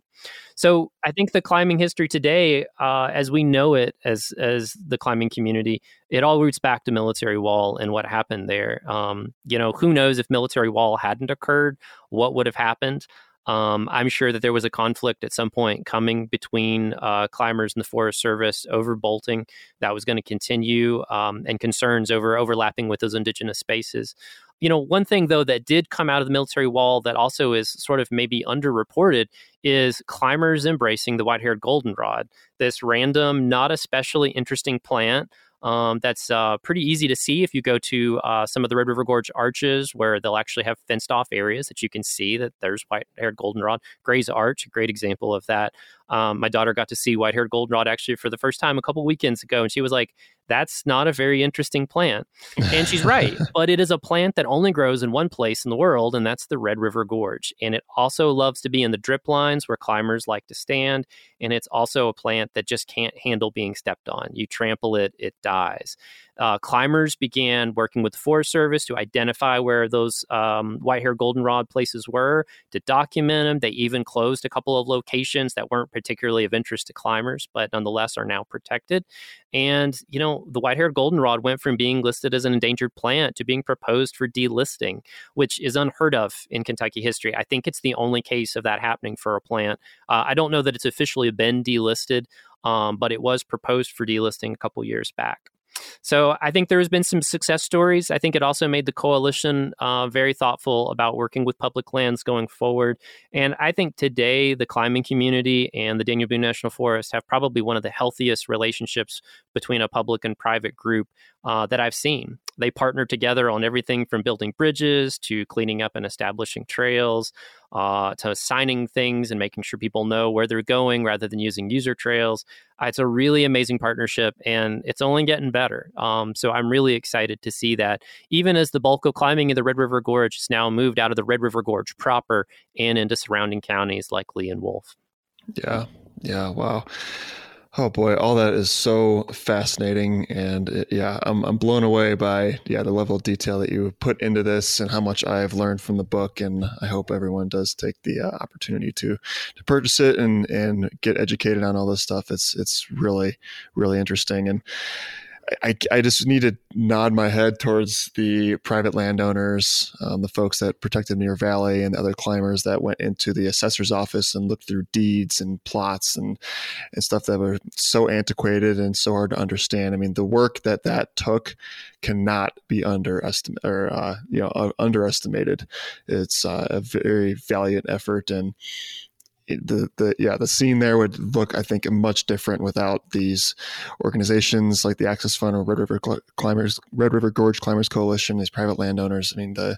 Speaker 2: So I think the climbing history today, uh, as we know it, as as the climbing community, it all roots back to Military Wall and what happened there. Um, you know, who knows if Military Wall hadn't occurred, what would have happened? Um, I'm sure that there was a conflict at some point coming between uh, climbers and the Forest Service over bolting that was going to continue, um, and concerns over overlapping with those indigenous spaces. You know, one thing though that did come out of the military wall that also is sort of maybe underreported is climbers embracing the white-haired goldenrod, this random, not especially interesting plant um, that's uh, pretty easy to see if you go to uh, some of the Red River Gorge arches where they'll actually have fenced off areas that you can see that there's white haired goldenrod. Gray's Arch, a great example of that. Um, my daughter got to see white haired goldenrod actually for the first time a couple weekends ago, and she was like, that's not a very interesting plant. And she's right, but it is a plant that only grows in one place in the world, and that's the Red River Gorge. And it also loves to be in the drip lines where climbers like to stand. And it's also a plant that just can't handle being stepped on. You trample it, it dies uh, climbers began working with the Forest Service to identify where those um, white hair goldenrod places were, to document them. They even closed a couple of locations that weren't particularly of interest to climbers, but nonetheless are now protected. And, you know, the white haired goldenrod went from being listed as an endangered plant to being proposed for delisting, which is unheard of in Kentucky history. I think it's the only case of that happening for a plant. Uh, I don't know that it's officially been delisted, um, but it was proposed for delisting a couple years back. So I think there has been some success stories. I think it also made the coalition uh, very thoughtful about working with public lands going forward. And I think today the climbing community and the Daniel Boone National Forest have probably one of the healthiest relationships between a public and private group uh, that I've seen. They partner together on everything from building bridges to cleaning up and establishing trails uh, to signing things and making sure people know where they're going rather than using user trails. Uh, it's a really amazing partnership and it's only getting better. Um, so I'm really excited to see that even as the bulk of climbing in the Red River Gorge is now moved out of the Red River Gorge proper and into surrounding counties like Lee and Wolf.
Speaker 1: Yeah. Yeah. Wow. Oh boy, all that is so fascinating, and it, yeah, I'm I'm blown away by yeah the level of detail that you put into this and how much I've learned from the book, and I hope everyone does take the uh, opportunity to to purchase it and and get educated on all this stuff. It's it's really really interesting, and I, I just need to nod my head towards the private landowners, um, the folks that protected Muir Valley, and other climbers that went into the assessor's office and looked through deeds and plots and and stuff that were so antiquated and so hard to understand. I mean, the work that that took cannot be underestimated or uh, you know uh, underestimated. It's uh, a very valiant effort, and the the yeah the scene there would look I think much different without these organizations like the Access Fund or Red River Climbers Red River Gorge Climbers Coalition these private landowners. I mean the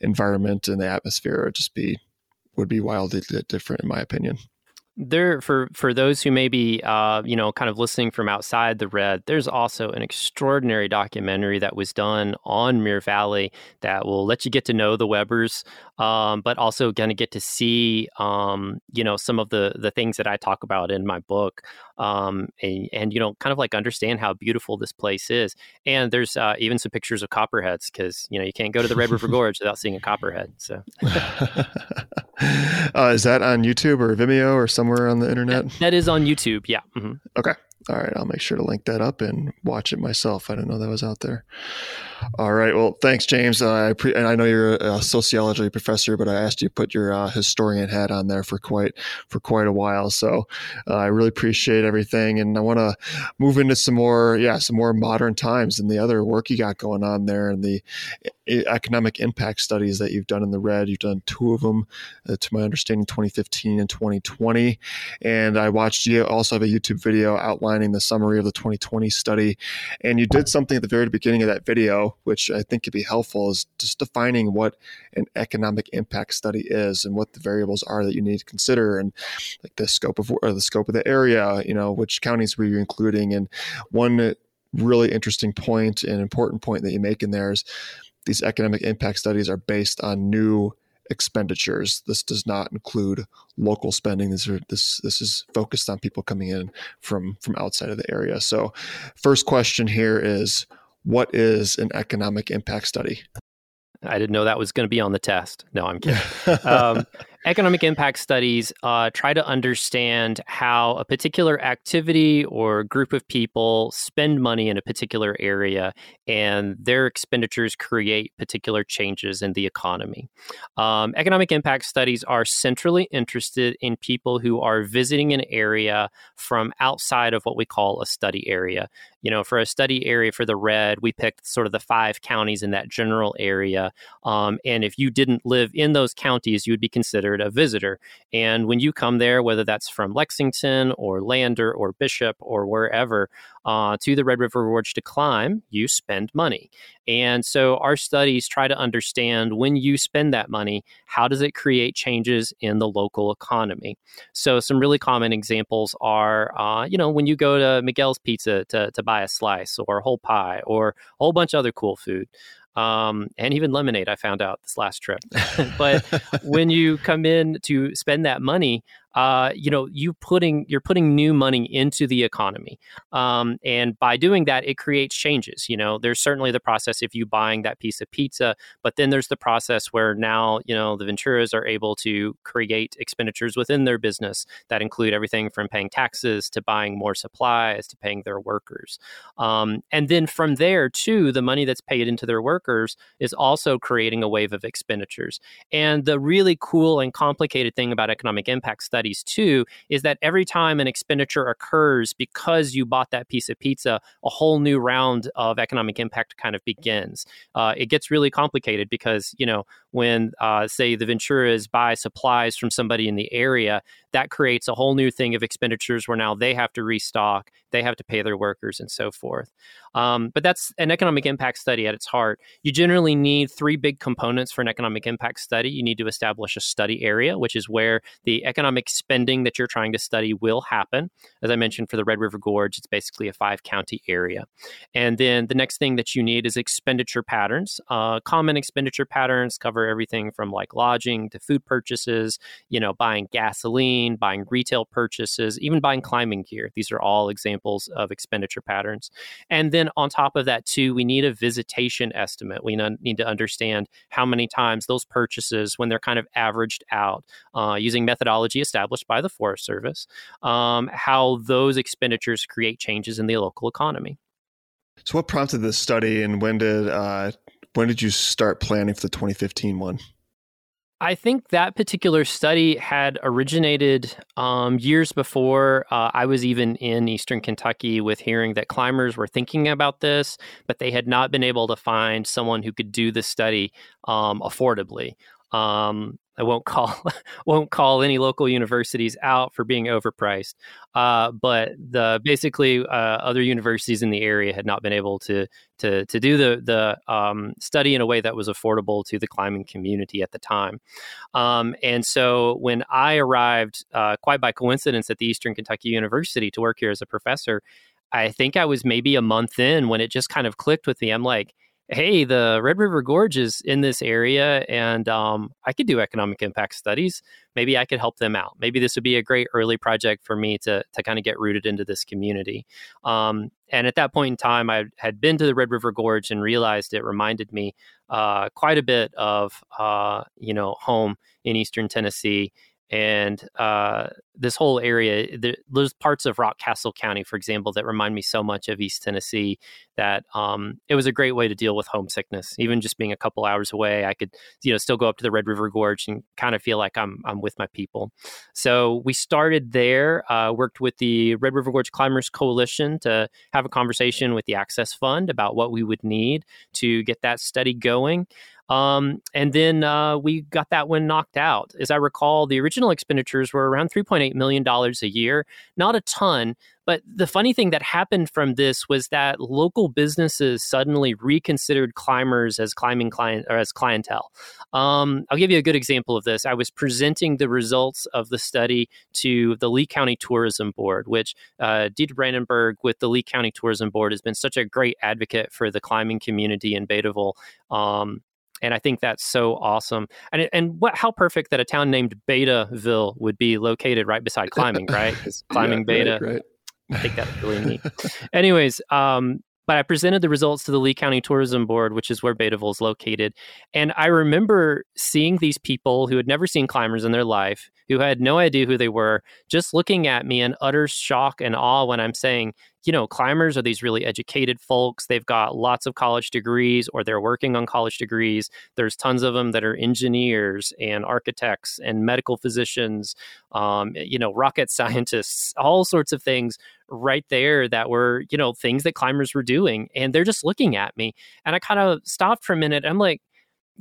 Speaker 1: environment and the atmosphere would just be would be wildly different in my opinion
Speaker 2: there for for those who may be uh, you know kind of listening from outside the red there's also an extraordinary documentary that was done on Muir Valley that will let you get to know the Webbers um, but also going to get to see um, you know some of the the things that I talk about in my book um, and, and, you know kind of like understand how beautiful this place is. And there's uh, even some pictures of copperheads because you know you can't go to the Red River Gorge without seeing a copperhead so.
Speaker 1: Uh, is that on YouTube or Vimeo or somewhere on the internet?
Speaker 2: that, that is on YouTube. Yeah.
Speaker 1: Mm-hmm. Okay. All right, I'll make sure to link that up and watch it myself. I didn't know that was out there. All right, well, thanks, James. Uh, I pre- and I know you're a sociology professor, but I asked you to put your uh, historian hat on there for quite for quite a while. So uh, I really appreciate everything, and I want to move into some more, yeah, some more modern times and the other work you got going on there, and the economic impact studies that you've done in the red. You've done two of them, uh, to my understanding, 2015 and 2020. And I watched you also have a YouTube video outlining the summary of the 2020 study. And you did something at the very beginning of that video, which I think could be helpful, is just defining what an economic impact study is and what the variables are that you need to consider, and like the scope of or the scope of the area. You know, which counties were you including, and one really interesting point and important point that you make in there is these economic impact studies are based on new expenditures. This does not include local spending. This are, this this is focused on people coming in from from outside of the area. So, first question here is, what is an economic impact study?
Speaker 2: I didn't know that was going to be on the test. No, I'm kidding. um, economic impact studies uh, try to understand how a particular activity or group of people spend money in a particular area and their expenditures create particular changes in the economy. Um, economic impact studies are centrally interested in people who are visiting an area from outside of what we call a study area. You know, for a study area for the red, we picked sort of the five counties in that general area. Um, and if you didn't live in those counties, you would be considered a visitor. And when you come there, whether that's from Lexington or Lander or Bishop or wherever, uh, to the Red River Gorge to climb, you spend money. And so our studies try to understand when you spend that money, how does it create changes in the local economy? So some really common examples are, uh, you know, when you go to Miguel's Pizza to, to buy a slice or a whole pie or a whole bunch of other cool food um, and even lemonade. I found out this last trip. but when you come in to spend that money, uh, you know, you putting you're putting new money into the economy, um, and by doing that, it creates changes. You know, there's certainly the process if you buying that piece of pizza, but then there's the process where now you know the Venturas are able to create expenditures within their business that include everything from paying taxes to buying more supplies to paying their workers, um, and then from there too, the money that's paid into their workers is also creating a wave of expenditures. And the really cool and complicated thing about economic impact studies studies too is that every time an expenditure occurs because you bought that piece of pizza, a whole new round of economic impact kind of begins. Uh, it gets really complicated because, you know, when, uh, say, the Venturas buy supplies from somebody in the area, that creates a whole new thing of expenditures where now they have to restock, they have to pay their workers, and so forth. Um, but that's an economic impact study at its heart. You generally need three big components for an economic impact study. You need to establish a study area, which is where the economic spending that you're trying to study will happen. As I mentioned, for the Red River Gorge, it's basically a five county area. And then the next thing that you need is expenditure patterns. Uh, common expenditure patterns cover everything from like lodging to food purchases, you know, buying gasoline, buying retail purchases, even buying climbing gear. These are all examples of expenditure patterns. And then on top of that, too, we need a visitation estimate. We need to understand how many times those purchases, when they're kind of averaged out uh, using methodology established by the Forest Service, um, how those expenditures create changes in the local economy.
Speaker 1: So, what prompted this study, and when did uh, when did you start planning for the 2015 one?
Speaker 2: I think that particular study had originated um, years before uh, I was even in Eastern Kentucky with hearing that climbers were thinking about this, but they had not been able to find someone who could do the study um, affordably. Um, I won't call won't call any local universities out for being overpriced, uh, but the basically uh, other universities in the area had not been able to to to do the the um, study in a way that was affordable to the climbing community at the time. Um, and so when I arrived, uh, quite by coincidence, at the Eastern Kentucky University to work here as a professor, I think I was maybe a month in when it just kind of clicked with me. I'm like hey, the Red River Gorge is in this area and um, I could do economic impact studies. Maybe I could help them out. Maybe this would be a great early project for me to, to kind of get rooted into this community. Um, and at that point in time, I had been to the Red River Gorge and realized it reminded me uh, quite a bit of, uh, you know, home in Eastern Tennessee and uh, this whole area there's parts of rockcastle county for example that remind me so much of east tennessee that um, it was a great way to deal with homesickness. Even just being a couple hours away i could you know still go up to the red river gorge and kind of feel like i'm, I'm with my people. So we started there uh, worked with the red river gorge climbers coalition to have a conversation with the access fund about what we would need to get that study going um, and then uh, we got that one knocked out. As I recall, the original expenditures were around $3.8 million a year. Not a ton, but the funny thing that happened from this was that local businesses suddenly reconsidered climbers as climbing client or as clientele. Um, I'll give you a good example of this. I was presenting the results of the study to the Lee County Tourism Board, which uh, Dieter Brandenburg with the Lee County Tourism Board has been such a great advocate for the climbing community in Beattyville. Um, and I think that's so awesome. And and what how perfect that a town named Beattyville would be located right beside climbing, right? Because climbing yeah, beta. Right, right. I think that's really neat. Anyways, um, but I presented the results to the Lee County Tourism Board, which is where Beattyville is located. And I remember seeing these people who had never seen climbers in their life, who had no idea who they were, just looking at me in utter shock and awe when I'm saying, you know, climbers are these really educated folks. They've got lots of college degrees or they're working on college degrees. There's tons of them that are engineers and architects and medical physicians, um, you know, rocket scientists, all sorts of things right there that were, you know, things that climbers were doing. And they're just looking at me. And I kind of stopped for a minute. I'm like,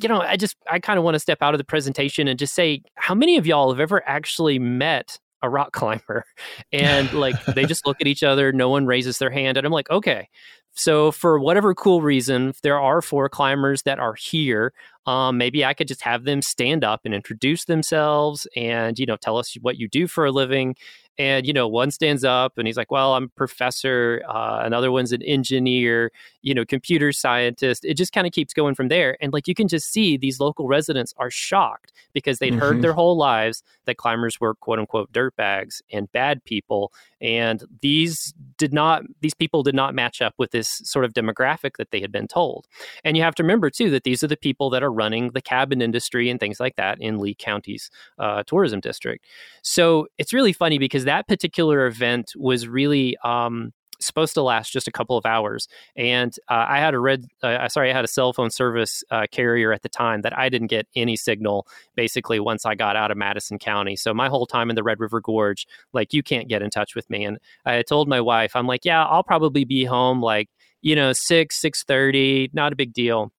Speaker 2: you know, I just, I kind of want to step out of the presentation and just say, how many of y'all have ever actually met a rock climber and like they just look at each other no one raises their hand and i'm like okay. So for whatever cool reason there are four climbers that are here um, maybe i could just have them stand up and introduce themselves and you know tell us what you do for a living and you know one stands up and he's like well i'm a professor uh, another one's an engineer you know computer scientist it just kind of keeps going from there and like you can just see these local residents are shocked because they'd mm-hmm. heard their whole lives that climbers were quote unquote dirtbags and bad people and these did not these people did not match up with this sort of demographic that they had been told and you have to remember too that these are the people that are running the cabin industry and things like that in lee county's uh, tourism district so it's really funny because that particular event was really um, supposed to last just a couple of hours. And uh, I had a red, uh, sorry, I had a cell phone service uh, carrier at the time that I didn't get any signal basically once I got out of Madison County. So my whole time in the Red River Gorge, like you can't get in touch with me. And I told my wife, I'm like, yeah, I'll probably be home like, you know, six, six thirty, not a big deal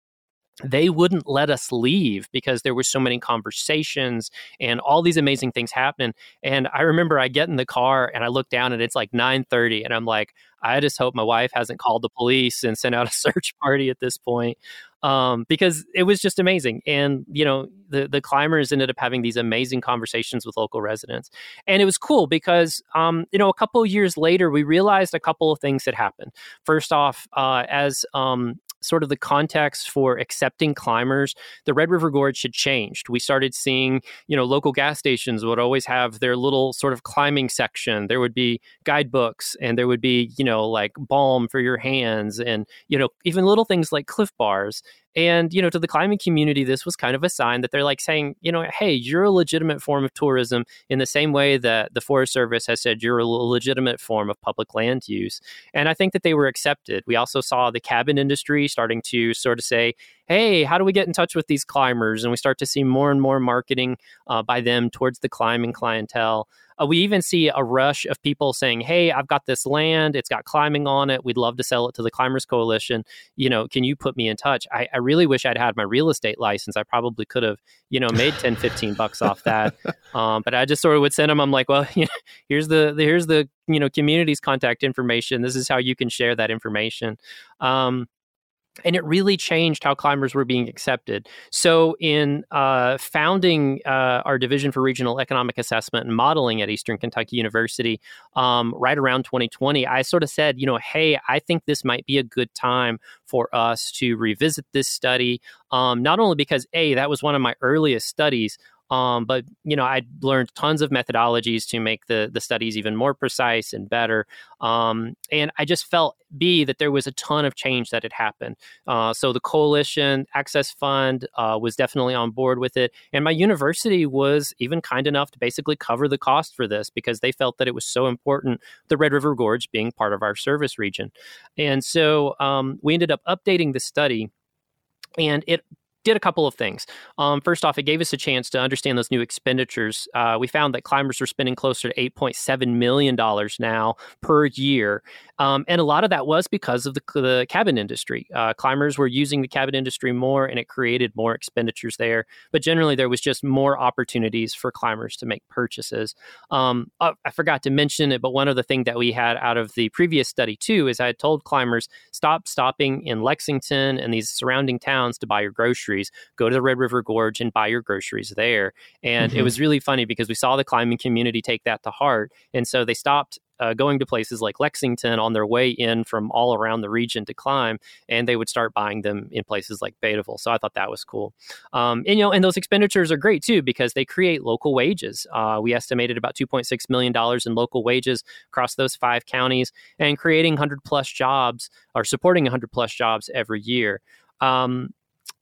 Speaker 2: they wouldn't let us leave because there were so many conversations and all these amazing things happening. And i remember i get in the car and i look down and it's like 9.30 and i'm like i just hope my wife hasn't called the police and sent out a search party at this point um, because it was just amazing. And you know the, the climbers ended up having these amazing conversations with local residents. And it was cool because um, you know a couple years later we realized a couple of things had happened. First off uh, as um, sort of the context for accepting climbers, the Red River Gorge had changed. We started seeing, you know, local gas stations would always have their little sort of climbing section. There would be guidebooks and there would be, you know, like balm for your hands and, you know, even little things like Clif Bars. And, you know, to the climbing community, this was kind of a sign that they're like saying, you know, hey, you're a legitimate form of tourism in the same way that the Forest Service has said you're a legitimate form of public land use. And I think that they were accepted. We also saw the cabin industry starting to sort of say, hey, how do we get in touch with these climbers? And we start to see more and more marketing uh, by them towards the climbing clientele. Uh, we even see a rush of people saying, "Hey, I've got this land. It's got climbing on it. We'd love to sell it to the Climbers Coalition. You know, can you put me in touch?" I, I really wish I'd had my real estate license. I probably could have, you know, made 10, 15 bucks off that. Um, but I just sort of would send them. I'm like, well, you know, here's the, the here's the you know community's contact information. This is how you can share that information. Um, and it really changed how climbers were being accepted. So, in uh, founding uh, our division for regional economic assessment and modeling at Eastern Kentucky University, um, right around 2020, I sort of said, you know, hey, I think this might be a good time for us to revisit this study. Um, not only because a that was one of my earliest studies um, but you know, I learned tons of methodologies to make the the studies even more precise and better. Um, and I just felt b that there was a ton of change that had happened. Uh, so the coalition access fund uh, was definitely on board with it, and my university was even kind enough to basically cover the cost for this because they felt that it was so important. The Red River Gorge being part of our service region, and so um, we ended up updating the study and it did a couple of things. Um, first off, it gave us a chance to understand those new expenditures. Uh, we found that climbers were spending closer to $8.7 million now per year. Um, and a lot of that was because of the, the cabin industry. Uh, climbers were using the cabin industry more and it created more expenditures there. But generally, there was just more opportunities for climbers to make purchases. Um, uh, I forgot to mention it, but one of the things that we had out of the previous study too is I had told climbers stop stopping in Lexington and these surrounding towns to buy your groceries groceries, go to the Red River Gorge and buy your groceries there. And mm-hmm. it was really funny because we saw the climbing community take that to heart. And so they stopped uh, going to places like Lexington on their way in from all around the region to climb, and they would start buying them in places like Beattyville. So I thought that was cool. Um, and you know, and those expenditures are great too because they create local wages. Uh, we estimated about 2.6 million dollars in local wages across those five counties, and creating 100 plus jobs or supporting 100 plus jobs every year. Um,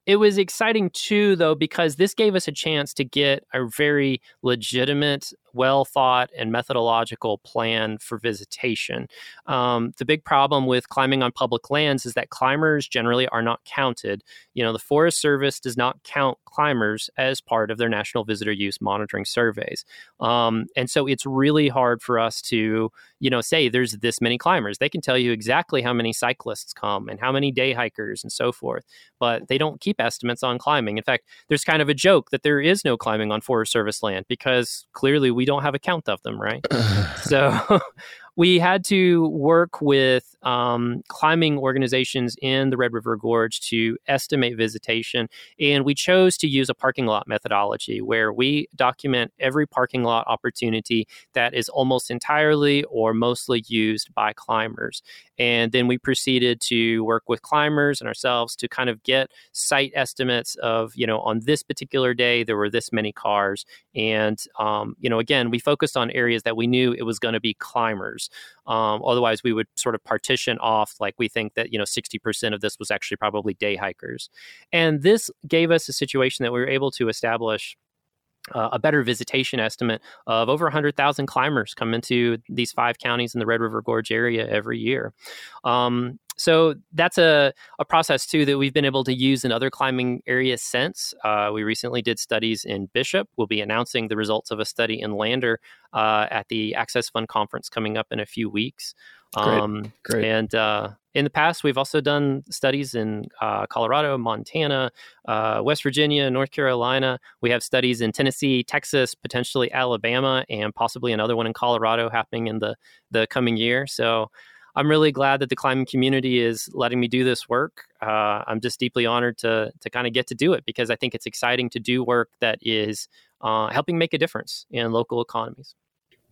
Speaker 2: it was exciting too, though, because this gave us a chance to get a very legitimate well thought and methodological plan for visitation. Um, the big problem with climbing on public lands is that climbers generally are not counted. You know, the Forest Service does not count climbers as part of their National Visitor Use Monitoring surveys. Um, and so it's really hard for us to, you know, say there's this many climbers. They can tell you exactly how many cyclists come and how many day hikers and so forth, but they don't keep estimates on climbing. In fact, there's kind of a joke that there is no climbing on Forest Service land because clearly we don't have a count of them, right? so we had to work with um, climbing organizations in the Red River Gorge to estimate visitation. And we chose to use a parking lot methodology where we document every parking lot opportunity that is almost entirely or mostly used by climbers. And then we proceeded to work with climbers and ourselves to kind of get site estimates of, you know, on this particular day, there were this many cars. And, um, you know, again, we focused on areas that we knew it was going to be climbers. Um, otherwise, we would sort of partition off, like we think that, you know, 60% of this was actually probably day hikers. And this gave us a situation that we were able to establish uh, a better visitation estimate of over 100,000 climbers come into these five counties in the Red River Gorge area every year. Um, so that's a, a process too that we've been able to use in other climbing areas since. Uh, we recently did studies in Bishop. We'll be announcing the results of a study in Lander uh, at the Access Fund conference coming up in a few weeks.
Speaker 1: Um, great, great.
Speaker 2: And uh, in the past, we've also done studies in uh, Colorado, Montana, uh, West Virginia, North Carolina. We have studies in Tennessee, Texas, potentially Alabama, and possibly another one in Colorado happening in the the coming year. So I'm really glad that the climbing community is letting me do this work. Uh, I'm just deeply honored to to kind of get to do it because I think it's exciting to do work that is uh, helping make a difference in local economies.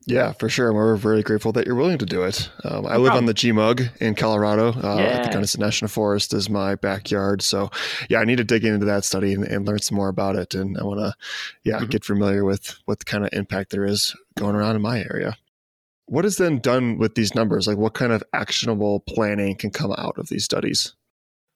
Speaker 1: Yeah, for sure. We're very grateful that you're willing to do it. Um, I live on the GMUG in Colorado. Uh, yeah. The Gunnison National Forest is my backyard. So, yeah, I need to dig into that study and, and learn some more about it. And I want to, yeah, mm-hmm. get familiar with what kind of impact there is going around in my area. What is then done with these numbers? Like, what kind of actionable planning can come out of these studies?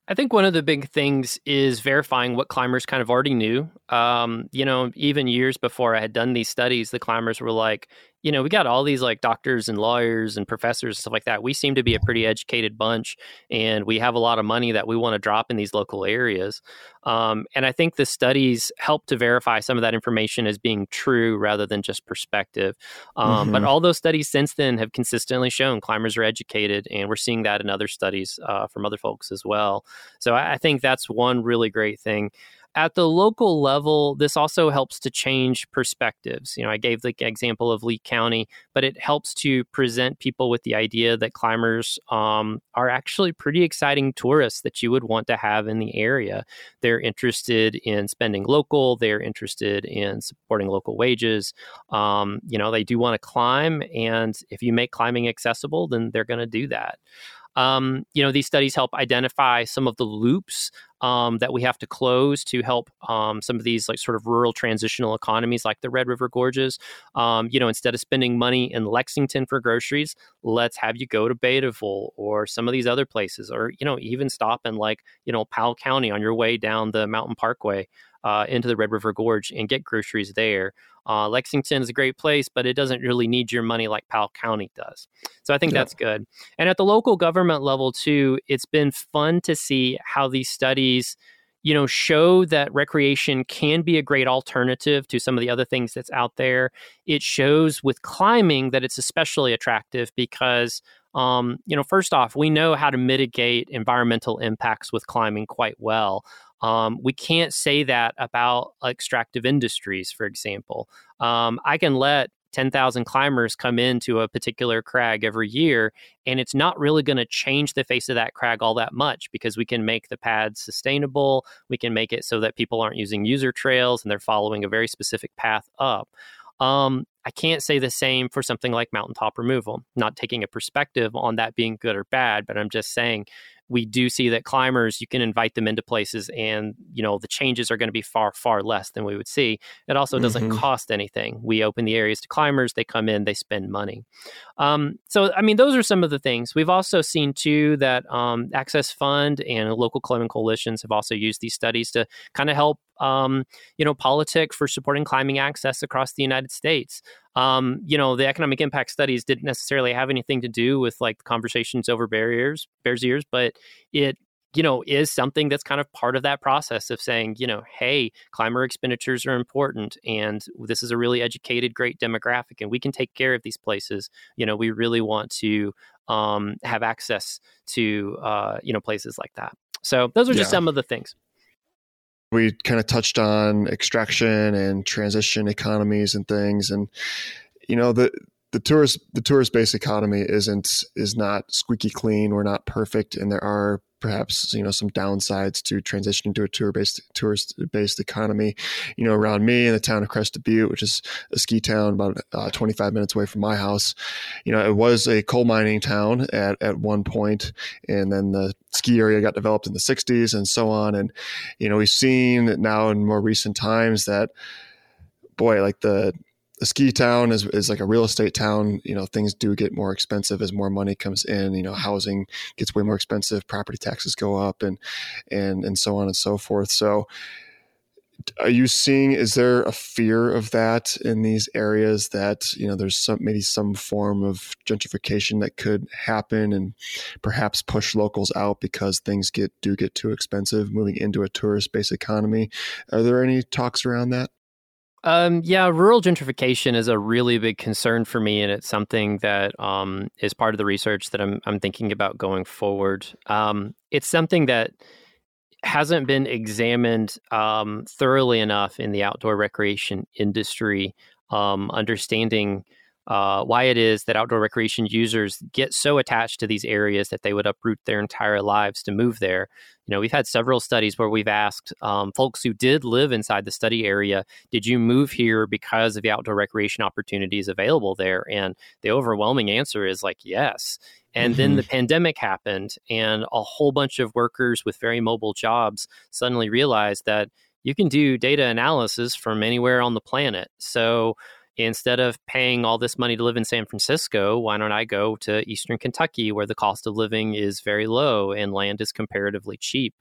Speaker 2: I think one of the big things is verifying what climbers kind of already knew. Um, you know, even years before I had done these studies, the climbers were like, you know, we got all these like doctors and lawyers and professors and stuff like that. We seem to be a pretty educated bunch, and we have a lot of money that we want to drop in these local areas. Um, and I think the studies help to verify some of that information as being true rather than just perspective. Um, mm-hmm. But all those studies since then have consistently shown climbers are educated, and we're seeing that in other studies uh, from other folks as well. So I, I think that's one really great thing at the local level, this also helps to change perspectives. You know, I gave the example of Lee County, but it helps to present people with the idea that climbers um, are actually pretty exciting tourists that you would want to have in the area. They're interested in spending local, they're interested in supporting local wages. Um, you know, they do want to climb, and if you make climbing accessible, then they're going to do that. Um, you know, these studies help identify some of the loops um, that we have to close to help um, some of these like sort of rural transitional economies like the Red River Gorges. Um, you know, instead of spending money in Lexington for groceries, let's have you go to Beattyville or some of these other places, or you know, even stop in like you know Powell County on your way down the Mountain Parkway uh, into the Red River Gorge and get groceries there. Uh, Lexington is a great place, but it doesn't really need your money like Powell County does. So I think yeah. that's good. And at the local government level, too, it's been fun to see how these studies you know show that recreation can be a great alternative to some of the other things that's out there it shows with climbing that it's especially attractive because um, you know first off we know how to mitigate environmental impacts with climbing quite well um, we can't say that about extractive industries, for example. Um, I can let 10,000 climbers come into a particular crag every year, and it's not really going to change the face of that crag all that much because we can make the pads sustainable. We can make it so that people aren't using user trails and they're following a very specific path up. Um, I can't say the same for something like mountaintop removal. Not taking a perspective on that being good or bad, but I'm just saying we do see that climbers you can invite them into places and you know the changes are going to be far far less than we would see it also doesn't mm-hmm. cost anything we open the areas to climbers they come in they spend money um, so i mean those are some of the things we've also seen too that um, access fund and local climbing coalitions have also used these studies to kind of help um, you know, politic for supporting climbing access across the United States. Um, you know, the economic impact studies didn't necessarily have anything to do with like conversations over barriers, Bears Ears, but it you know, is something that's kind of part of that process of saying, you know, hey, climber expenditures are important and this is a really educated, great demographic and we can take care of these places. You know, we really want to um, have access to, uh, you know, places like that. So those are just yeah. some of the things
Speaker 1: we kind of touched on extraction and transition economies and things and you know the the tourist the tourist based economy isn't is not squeaky clean we're not perfect and there are perhaps you know some downsides to transitioning to a tour based tourist based economy you know around me in the town of Crested Butte which is a ski town about uh, 25 minutes away from my house. You know it was a coal mining town at at one point and then the ski area got developed in the 60s and so on. And you know we've seen that now in more recent times that boy like the a ski town is, is like a real estate town. You know, things do get more expensive as more money comes in. You know, housing gets way more expensive, property taxes go up, and and and so on and so forth. So, are you seeing? Is there a fear of that in these areas that you know there's some maybe some form of gentrification that could happen and perhaps push locals out because things get do get too expensive moving into a tourist based economy? Are there any talks around that?
Speaker 2: Um, yeah, rural gentrification is a really big concern for me, and it's something that um, is part of the research that I'm, I'm thinking about going forward. Um, it's something that hasn't been examined um, thoroughly enough in the outdoor recreation industry. Um, understanding uh, why it is that outdoor recreation users get so attached to these areas that they would uproot their entire lives to move there. You know, we've had several studies where we've asked um, folks who did live inside the study area, did you move here because of the outdoor recreation opportunities available there? And the overwhelming answer is like, yes. And mm-hmm. then the pandemic happened, and a whole bunch of workers with very mobile jobs suddenly realized that you can do data analysis from anywhere on the planet. So, instead of paying all this money to live in San Francisco, why don't I go to Eastern Kentucky where the cost of living is very low and land is comparatively cheap?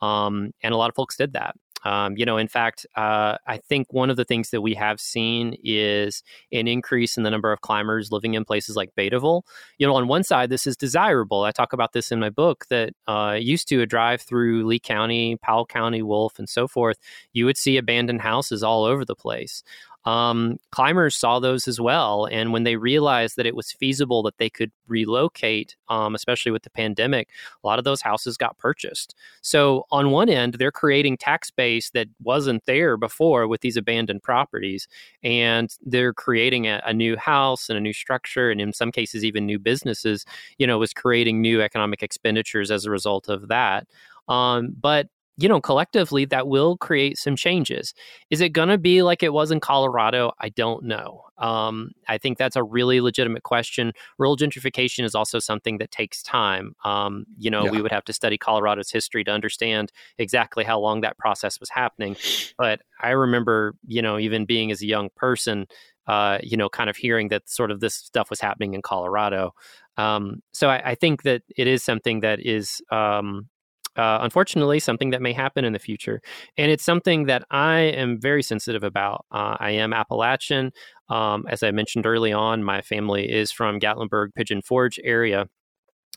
Speaker 2: Um, and a lot of folks did that. Um, you know, in fact, uh, I think one of the things that we have seen is an increase in the number of climbers living in places like Beattyville. You know, on one side, this is desirable. I talk about this in my book that uh, used to a drive through Lee County, Powell County, Wolfe, and so forth. You would see abandoned houses all over the place um, climbers saw those as well. And when they realized that it was feasible that they could relocate, um, especially with the pandemic, a lot of those houses got purchased. So, on one end, they're creating tax base that wasn't there before with these abandoned properties. And they're creating a, a new house and a new structure, and in some cases, even new businesses, you know, was creating new economic expenditures as a result of that. Um, but you know, collectively, that will create some changes. Is it going to be like it was in Colorado? I don't know. Um, I think that's a really legitimate question. Rural gentrification is also something that takes time. Um, you know, yeah. we would have to study Colorado's history to understand exactly how long that process was happening. But I remember, you know, even being as a young person, uh, you know, kind of hearing that sort of this stuff was happening in Colorado. Um, so I, I, think that it is something that is um, uh, unfortunately something that may happen in the future. And it's something that I am very sensitive about. Uh, I am Appalachian. Um, as I mentioned early on, my family is from Gatlinburg, Pigeon Forge area.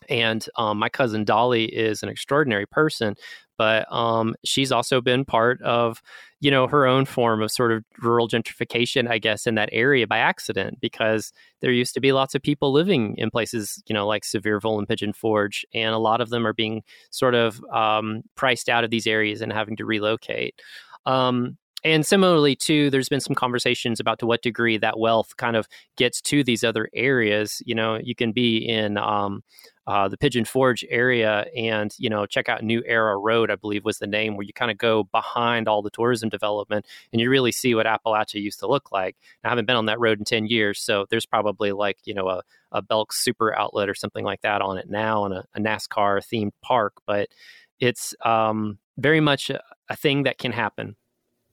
Speaker 2: And um, my cousin Dolly is an extraordinary person, but um, she's also been part of, you know, her own form of sort of rural gentrification, I guess, in that area by accident, because there used to be lots of people living in places, you know, like Sevierville and Pigeon Forge, and a lot of them are being sort of um, priced out of these areas and having to relocate. Um, and similarly, too, there's been some conversations about to what degree that wealth kind of gets to these other areas. You know, you can be in um, uh, the Pigeon Forge area and, you know, check out New Era Road, I believe was the name, where you kind of go behind all the tourism development and you really see what Appalachia used to look like. I haven't been on that road in 10 years, so there's probably like, you know, a, a Belk super outlet or something like that on it now and a, a NASCAR themed park, but it's um, very much a, a thing that can happen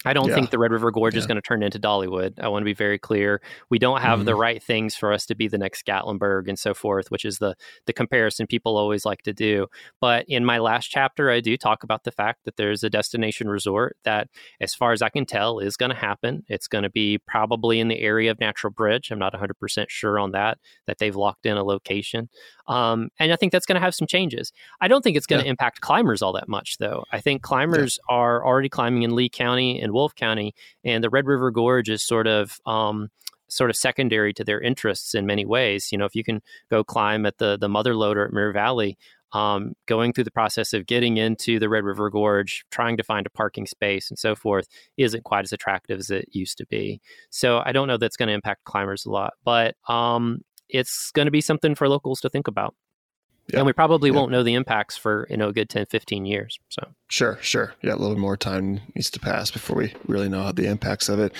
Speaker 2: I don't yeah. think the Red River Gorge yeah. is going to turn into Dollywood. I want to be very clear. We don't have mm-hmm. the right things for us to be the next Gatlinburg and so forth, which is the the comparison people always like to do. But in my last chapter, I do talk about the fact that there's a destination resort that, as far as I can tell, is going to happen. It's going to be probably in the area of Natural Bridge. I'm not 100% sure on that, that they've locked in a location. Um, and I think that's going to have some changes. I don't think it's going to yeah. impact climbers all that much, though. I think climbers are already climbing in Lee County and Wolfe County, and the Red River Gorge is sort of um, sort of secondary to their interests in many ways. You know, if you can go climb at the the Mother Loader at Muir Valley, um, going through the process of getting into the Red River Gorge, trying to find a parking space and so forth, isn't quite as attractive as it used to be. So I don't know that's going to impact climbers a lot, but um, it's going to be something for locals to think about. Yeah. And we probably yeah. won't know the impacts for, you know, a good 10, 15 years. So
Speaker 1: sure, sure. Yeah. A little more time needs to pass before we really know the impacts of it.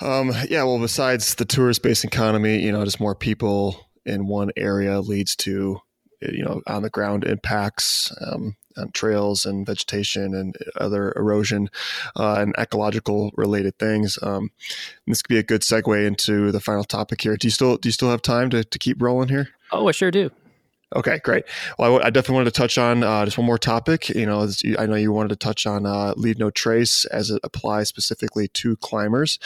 Speaker 1: Um, yeah. Well, besides the tourist based economy, you know, just more people in one area leads to, you know, on the ground impacts, um, on trails and vegetation and other erosion uh, and ecological related things. Um, this could be a good segue into the final topic here. Do you still do you still have time to, to keep rolling here?
Speaker 2: Oh, I sure do.
Speaker 1: Okay, great. Well, I, I, definitely wanted to touch on uh, just one more topic. You know, I know you wanted to touch on uh, leave no trace as it applies specifically to climbers,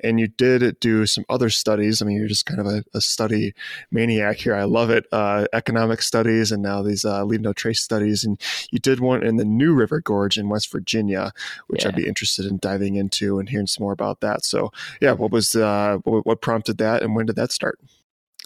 Speaker 1: and you did do some other studies. I mean, you're just kind of a, a study maniac here. I love it. Uh, economic studies, and now these uh, leave no trace studies. And you did one in the New River Gorge in West Virginia, which yeah. I'd be interested in diving into and hearing some more about that. So, yeah, what was uh, what prompted that, and when did that start?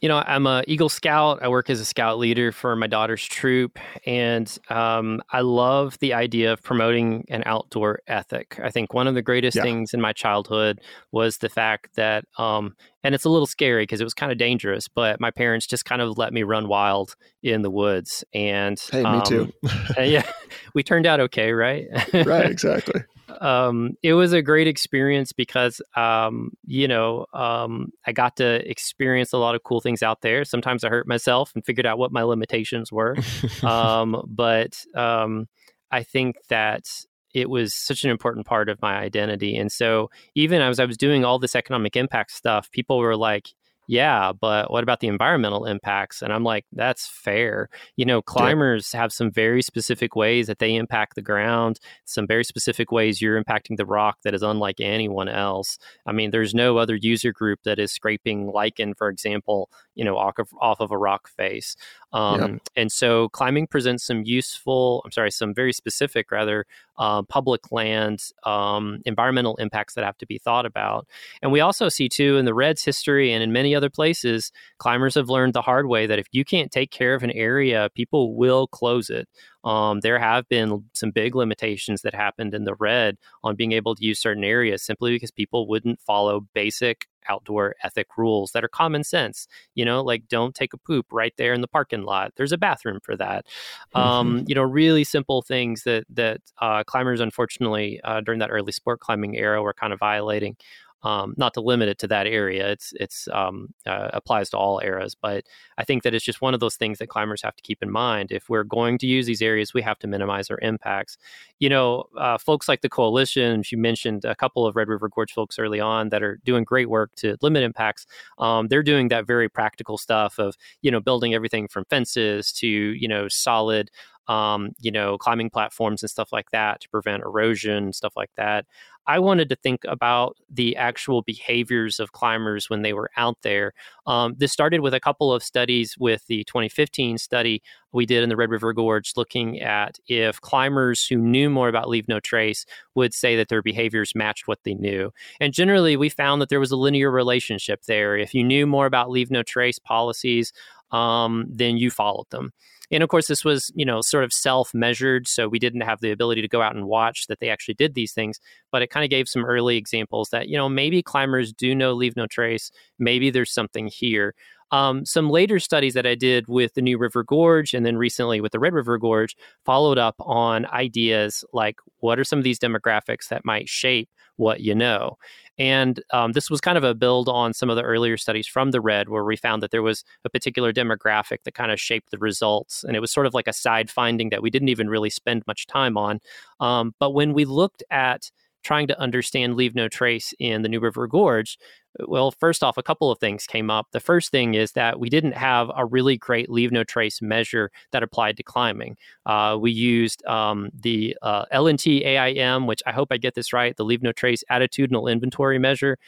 Speaker 2: You know, I'm a Eagle Scout. I work as a scout leader for my daughter's troop, and um, I love the idea of promoting an outdoor ethic. I think one of the greatest yeah. things in my childhood was the fact that, um, and it's a little scary because it was kind of dangerous, but my parents just kind of let me run wild in the woods. And
Speaker 1: hey, me too.
Speaker 2: yeah, we turned out okay, right?
Speaker 1: right, exactly
Speaker 2: um, it was a great experience because um, you know um, I got to experience a lot of cool things out there. Sometimes I hurt myself and figured out what my limitations were, um, but um, I think that it was such an important part of my identity. And so even as I was doing all this economic impact stuff, people were like, yeah, but what about the environmental impacts? And I'm like, that's fair. You know, climbers yeah. have some very specific ways that they impact the ground, some very specific ways you're impacting the rock that is unlike anyone else. I mean, there's no other user group that is scraping lichen, for example, you know, off of, off of a rock face. Um, yeah. And so climbing presents some useful, I'm sorry, some very specific, rather, uh, public land um, environmental impacts that have to be thought about. And we also see, too, in the Reds history and in many other places, climbers have learned the hard way that if you can't take care of an area, people will close it. Um, there have been some big limitations that happened in the red on being able to use certain areas simply because people wouldn't follow basic outdoor ethic rules that are common sense. You know, like don't take a poop right there in the parking lot. There's a bathroom for that. Um, you know, really simple things that that uh, climbers, unfortunately, uh, during that early sport climbing era, were kind of violating um, not to limit it to that area. It's it's um, uh, applies to all eras, but I think that it's just one of those things that climbers have to keep in mind. If we're going to use these areas, we have to minimize our impacts. You know, uh, folks like the coalition. You mentioned a couple of Red River Gorge folks early on that are doing great work to limit impacts. Um, they're doing that very practical stuff of you know building everything from fences to you know solid um, you know, climbing platforms and stuff like that to prevent erosion, stuff like that. I wanted to think about the actual behaviors of climbers when they were out there. Um, this started with a couple of studies with the 2015 study we did in the Red River Gorge, looking at if climbers who knew more about Leave No Trace would say that their behaviors matched what they knew. And generally, we found that there was a linear relationship there. If you knew more about Leave No Trace policies, um, then you followed them. And of course, this was, you know, sort of self measured. So we didn't have the ability to go out and watch that they actually did these things. But it kind of gave some early examples that, you know, maybe climbers do know leave no trace. Maybe there's something here. Um, some later studies that I did with the New River Gorge and then recently with the Red River Gorge followed up on ideas like what are some of these demographics that might shape what you know. And um, this was kind of a build on some of the earlier studies from the red, where we found that there was a particular demographic that kind of shaped the results. And it was sort of like a side finding that we didn't even really spend much time on. Um, but when we looked at trying to understand Leave No Trace in the New River Gorge, well, first off, a couple of things came up. The first thing is that we didn't have a really great Leave No Trace measure that applied to climbing. Uh, we used um, the uh, LNT AIM, which I hope I get this right, the Leave No Trace Attitudinal Inventory Measure.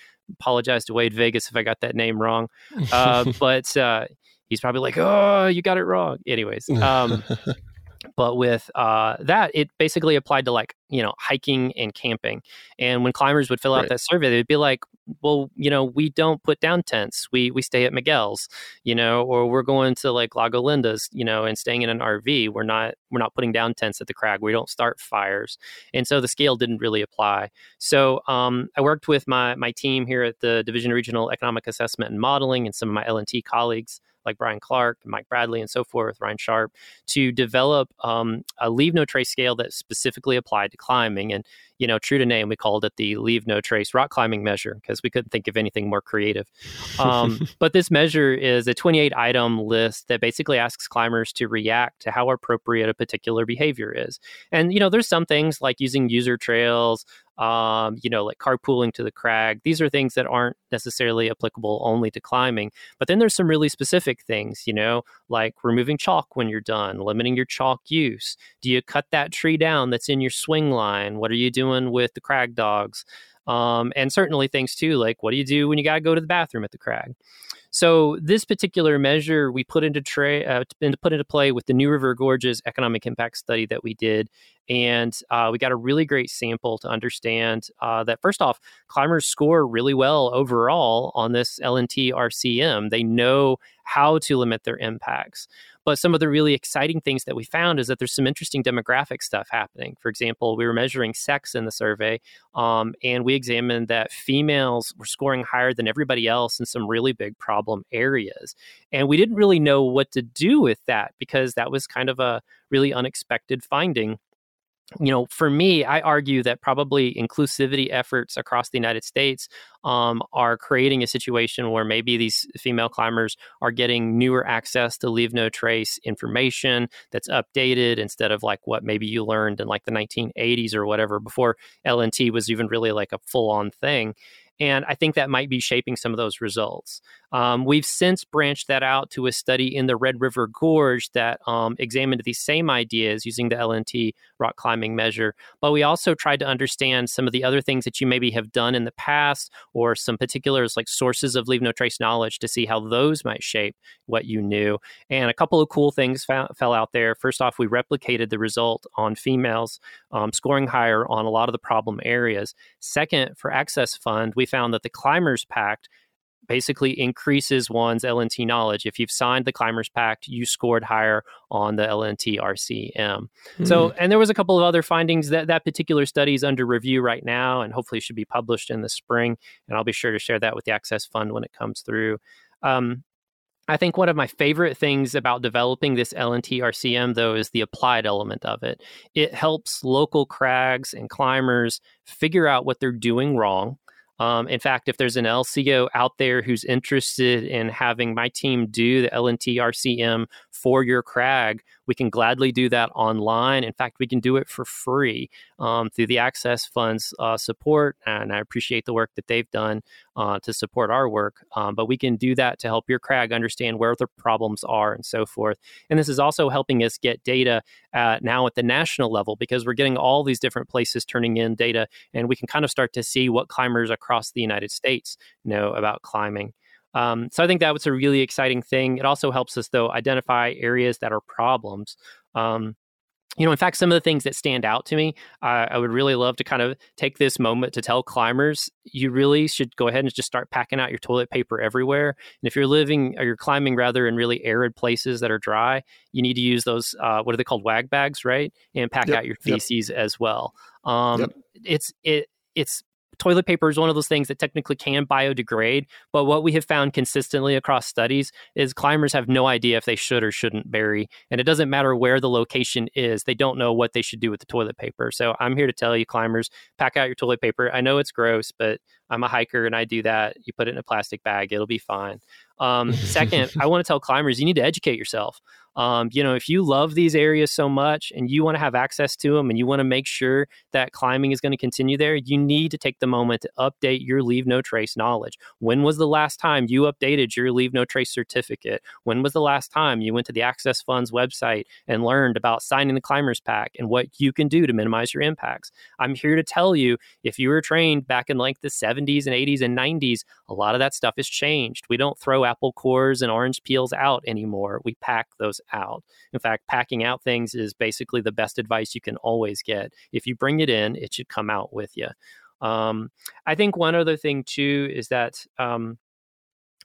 Speaker 2: Apologize to Wade Vagias if I got that name wrong. Uh, but uh, he's probably like, oh, you got it wrong. Anyways. Um, but with uh, that it basically applied to like you know hiking and camping. And when climbers would fill out right. that survey they'd be like well you know we don't put down tents. We we stay at miguel's you know or we're going to like lago linda's you know and staying in an rv we're not we're not putting down tents at the crag. We don't start fires. And so the scale didn't really apply. So um, i worked with my my team here at the division of regional economic assessment and modeling and some of my lnt colleagues like Brian Clark, Mike Bradley, and so forth, Ryan Sharp, to develop um, a leave no trace scale that specifically applied to climbing. And, you know, true to name, we called it the leave no trace rock climbing measure because we couldn't think of anything more creative. Um, but this measure is a 28 item list that basically asks climbers to react to how appropriate a particular behavior is. And, you know, there's some things like using user trails, um, you know, like carpooling to the crag. These are things that aren't necessarily applicable only to climbing. But then there's some really specific things, you know, like removing chalk when you're done, limiting your chalk use. Do you cut that tree down that's in your swing line? What are you doing with the crag dogs? Um, and certainly things too, like what do you do when you got to go to the bathroom at the crag? So this particular measure we put into tra- uh, put into play with the New River Gorges economic impact study that we did, and uh, we got a really great sample to understand uh, that first off, climbers score really well overall on this LNT RCM. They know how to limit their impacts. But some of the really exciting things that we found is that there's some interesting demographic stuff happening. For example, we were measuring sex in the survey, um, and we examined that females were scoring higher than everybody else in some really big problem areas. And we didn't really know what to do with that because that was kind of a really unexpected finding you know, for me, I argue that probably inclusivity efforts across the United States um, are creating a situation where maybe these female climbers are getting newer access to leave no trace information that's updated instead of like what maybe you learned in like the 1980s or whatever before LNT was even really like a full on thing. And I think that might be shaping some of those results. Um, we've since branched that out to a study in the Red River Gorge that um, examined these same ideas using the LNT rock climbing measure. But we also tried to understand some of the other things that you maybe have done in the past or some particulars like sources of leave no trace knowledge to see how those might shape what you knew. And a couple of cool things fell out there. First off, we replicated the result on females um, scoring higher on a lot of the problem areas. Second, for Access Fund, we found that the Climbers Pact basically increases one's LNT knowledge. If you've signed the Climbers Pact, you scored higher on the LNT RCM. Mm-hmm. So, and there was a couple of other findings that that particular study is under review right now, and hopefully should be published in the spring. And I'll be sure to share that with the Access Fund when it comes through. Um, I think one of my favorite things about developing this LNT RCM, though, is the applied element of it. It helps local crags and climbers figure out what they're doing wrong um, in fact, if there's an LCO out there who's interested in having my team do the LNT RCM for your crag, we can gladly do that online. In fact, we can do it for free um, through the Access Fund's uh, support. And I appreciate the work that they've done uh, to support our work. Um, but we can do that to help your crag understand where the problems are and so forth. And this is also helping us get data uh, now at the national level because we're getting all these different places turning in data, and we can kind of start to see what climbers across the United States know about climbing. Um, so I think that was a really exciting thing. It also helps us, though, identify areas that are problems. Um, you know, in fact, some of the things that stand out to me, uh, I would really love to kind of take this moment to tell climbers you really should go ahead and just start packing out your toilet paper everywhere. And if you're living or you're climbing rather in really arid places that are dry, you need to use those, uh, what are they called, wag bags, right? And pack yep, out your feces yep. as well. Um, yep. It's, it, it's toilet paper is one of those things that technically can biodegrade. But what we have found consistently across studies is climbers have no idea if they should or shouldn't bury. And it doesn't matter where the location is, they don't know what they should do with the toilet paper. So I'm here to tell you, climbers, pack out your toilet paper. I know it's gross, but I'm a hiker and I do that. You put it in a plastic bag, it'll be fine. Um, second, I want to tell climbers you need to educate yourself. Um, you know, if you love these areas so much and you want to have access to them and you want to make sure that climbing is going to continue there, you need to take the moment to update your Leave No Trace knowledge. When was the last time you updated your Leave No Trace certificate? When was the last time you went to the Access Funds website and learned about signing the Climbers Pact and what you can do to minimize your impacts? I'm here to tell you if you were trained back in like the 70s and 80s and 90s, a lot of that stuff has changed. We don't throw apple cores and orange peels out anymore. We pack those out. In fact, packing out things is basically the best advice you can always get. If you bring it in, it should come out with you. Um, I think one other thing too is that um,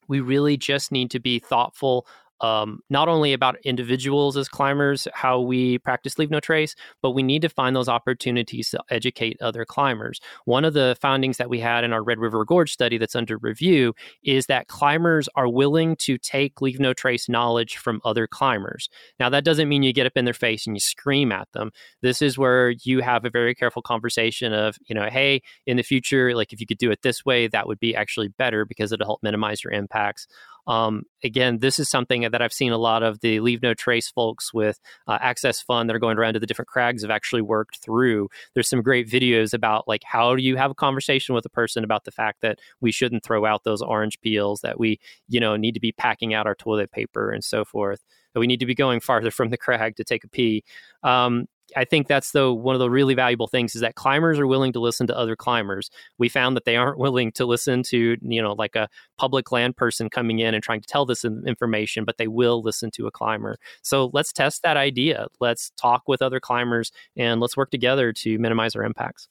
Speaker 2: we really just need to be thoughtful um, not only about individuals as climbers, how we practice leave no trace, but we need to find those opportunities to educate other climbers. One of the findings that we had in our Red River Gorge study that's under review is that climbers are willing to take leave no trace knowledge from other climbers. Now, that doesn't mean you get up in their face and you scream at them. This is where you have a very careful conversation of, you know, hey, in the future, like if you could do it this way, that would be actually better because it'll help minimize your impacts. Um, again, this is something that I've seen a lot of the Leave No Trace folks with uh, Access Fund that are going around to the different crags have actually worked through. There's some great videos about like how do you have a conversation with a person about the fact that we shouldn't throw out those orange peels, that we you know need to be packing out our toilet paper and so forth. That we need to be going farther from the crag to take a pee. Um, I think that's the one of the really valuable things is that climbers are willing to listen to other climbers. We found that they aren't willing to listen to you know like a public land person coming in and trying to tell this information, but they will listen to a climber. So let's test that idea. Let's talk with other climbers and let's work together to minimize our impacts.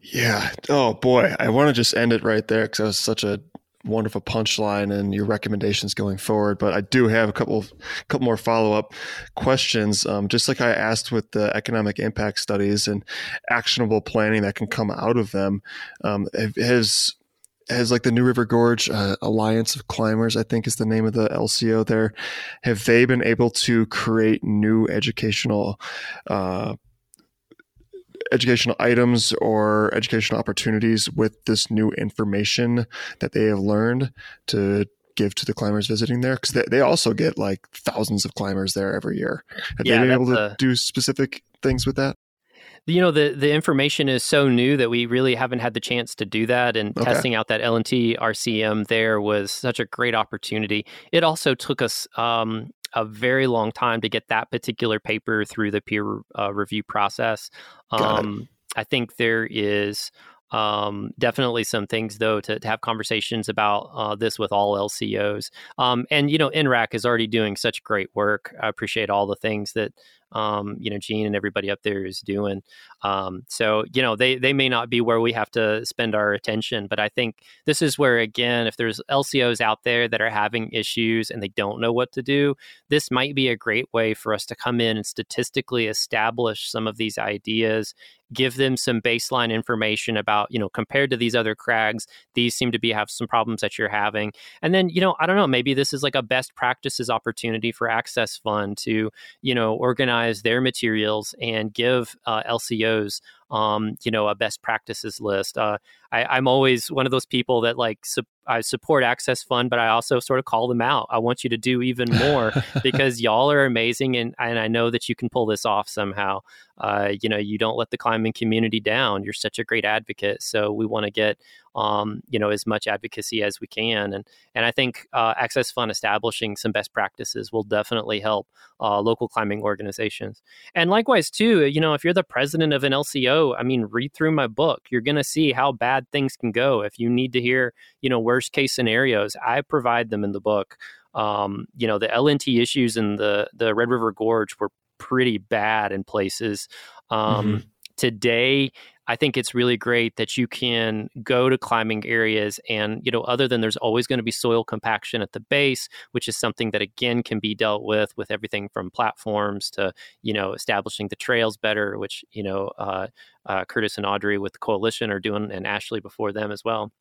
Speaker 1: Yeah. Oh boy, I want to just end it right there because that was such a wonderful punchline and your recommendations going forward. But I do have a couple, couple more follow up questions. Um, just like I asked with the economic impact studies and actionable planning that can come out of them, um, has has like the New River Gorge uh, Alliance of Climbers, I think is the name of the LCO there. Have they been able to create new educational uh, educational items or educational opportunities with this new information that they have learned to give to the climbers visiting there? Because they, they also get like thousands of climbers there every year. Have yeah, they been able to a, do specific things with that?
Speaker 2: You know, the, the information is so new that we really haven't had the chance to do that. And okay. testing out that LNT RCM there was such a great opportunity. It also took us um, a very long time to get that particular paper through the peer uh, review process. Um, I think there is um, definitely some things though to, to have conversations about uh, this with all LCOs. Um, and you know, NRAC is already doing such great work. I appreciate all the things that um, you know Gene and everybody up there is doing. Um, so you know they they may not be where we have to spend our attention, but I think this is where again, if there's LCOs out there that are having issues and they don't know what to do, this might be a great way for us to come in and statistically establish some of these ideas give them some baseline information about you know compared to these other crags these seem to be have some problems that you're having. And then you know i don't know maybe this is like a best practices opportunity for access fund to you know organize their materials and give uh, LCOs, um, you know, a best practices list. Uh, I, am always one of those people that like su- I support Access Fund, but I also sort of call them out. I want you to do even more because y'all are amazing, and and I know that you can pull this off somehow. Uh, you know, you don't let the climbing community down. You're such a great advocate, so we want to get um, you know as much advocacy as we can, and and I think uh, Access Fund establishing some best practices will definitely help uh, local climbing organizations. And likewise, too, you know, if you're the president of an LCO, I mean, read through my book. You're going to see how bad things can go. If you need to hear, you know, worst case scenarios, I provide them in the book. Um, you know, the LNT issues in the the Red River Gorge were pretty bad in places. Um, mm-hmm. Today, I think it's really great that you can go to climbing areas and, you know, other than there's always going to be soil compaction at the base, which is something that again can be dealt with with everything from platforms to, you know, establishing the trails better, which, you know, uh, uh, Curtis and Audrey with the coalition are doing and Ashley before them as well.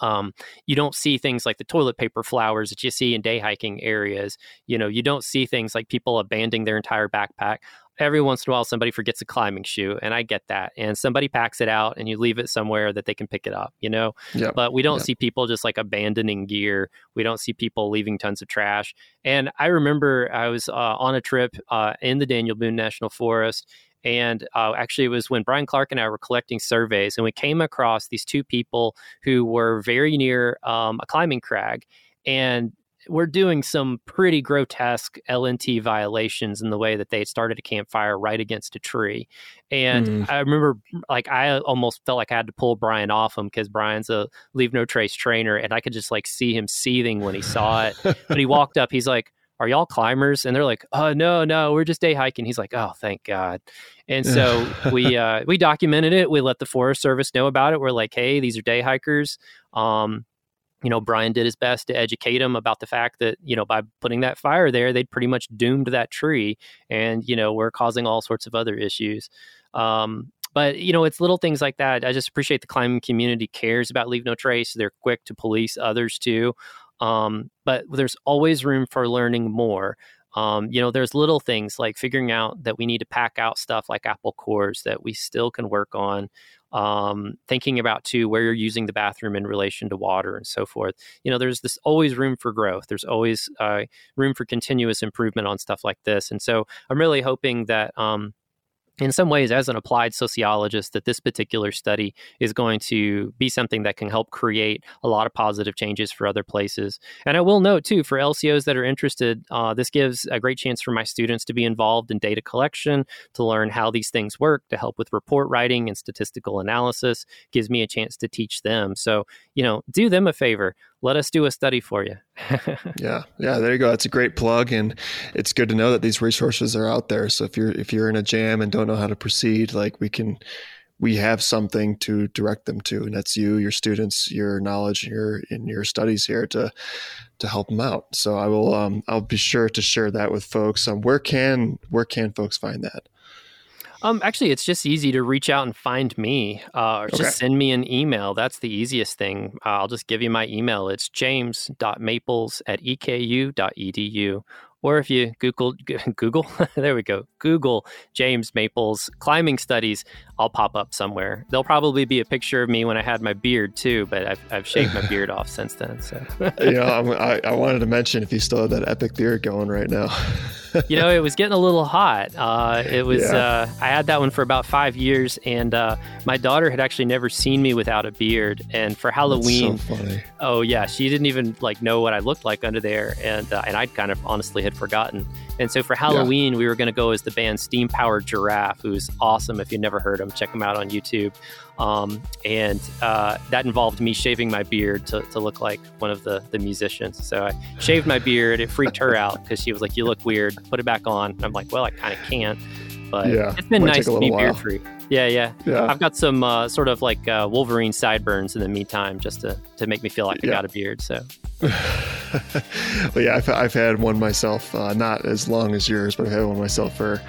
Speaker 2: Um, you don't see things like the toilet paper flowers that you see in day hiking areas. You know, you don't see things like people abandoning their entire backpack. Every once in a while, somebody forgets a climbing shoe, and I get that. And somebody packs it out, and you leave it somewhere that they can pick it up. You know, yep. but we don't see people just like abandoning gear. We don't see people leaving tons of trash. And I remember I was uh, on a trip uh, in the Daniel Boone National Forest, and uh, actually, it was when Brian Clark and I were collecting surveys, and we came across these two people who were very near um, a climbing crag. And we're doing some pretty grotesque LNT violations in the way that they started a campfire right against a tree. And mm. I remember, like, I almost felt like I had to pull Brian off him because Brian's a leave no trace trainer, and I could just like see him seething when he saw it. but he walked up, he's like, are y'all climbers? And they're like, oh no, no, we're just day hiking. He's like, oh, thank God. And so we uh, we documented it. We let the Forest Service know about it. We're like, hey, these are day hikers. Um, you know, Brian did his best to educate them about the fact that, you know, by putting that fire there, they'd pretty much doomed that tree and, you know, we're causing all sorts of other issues. Um, but, you know, it's little things like that. I just appreciate the climbing community cares about Leave No Trace. They're quick to police others too. Um, but there's always room for learning more. Um, you know, there's little things like figuring out that we need to pack out stuff like apple cores that we still can work on. Um, thinking about too where you're using the bathroom in relation to water and so forth. You know, there's this always room for growth. There's always uh, room for continuous improvement on stuff like this. And so I'm really hoping that um, in some ways, as an applied sociologist, that this particular study is going to be something that can help create a lot of positive changes for other places. And I will note, too, for LCOs that are interested, uh, this gives a great chance for my students to be involved in data collection, to learn how these things work, to help with report writing and statistical analysis, gives me a chance to teach them. So, you know, do them a favor let us do a study for you.
Speaker 1: yeah, yeah, there you go. That's a great plug, and it's good to know that these resources are out there. So if you're if you're in a jam and don't know how to proceed, like we can, we have something to direct them to, and that's you, your students, your knowledge, your in your studies here to to help them out. So I will, um, I'll be sure to share that with folks. Um, where can where can folks find that?
Speaker 2: Um, actually, it's just easy to reach out and find me, uh, or okay. just send me an email. That's the easiest thing. Uh, I'll just give you my email. It's james.maples at eku.edu, or if you Google Google, there we go, Google James Maples climbing studies, I'll pop up somewhere. There'll probably be a picture of me when I had my beard too, but I've, I've shaved my beard off since then. So
Speaker 1: you know, I, I wanted to mention if you still have that epic beard going right now.
Speaker 2: you know, it was getting a little hot. Uh, it was. Yeah. Uh, I had that one for about five years, and uh, my daughter had actually never seen me without a beard. And for Halloween,
Speaker 1: so
Speaker 2: oh yeah, she didn't even like know what I looked like under there, and uh, and I'd kind of honestly had forgotten. And so for Halloween, yeah. we were going to go as the band Steam Powered Giraffe, who's awesome. If you've never heard them, check them out on YouTube. Um, and uh, that involved me shaving my beard to, to look like one of the, the musicians. So I shaved my beard. It freaked her out because she was like, You look weird. Put it back on. And I'm like, Well, I kind of can't. But yeah, it's been nice to be beard free. Yeah, yeah, yeah. I've got some uh, sort of like uh, Wolverine sideburns in the meantime, just to, to make me feel like yeah. I got a beard. So,
Speaker 1: well, yeah, I've, I've had one myself, uh, not as long as yours, but I've had one myself for,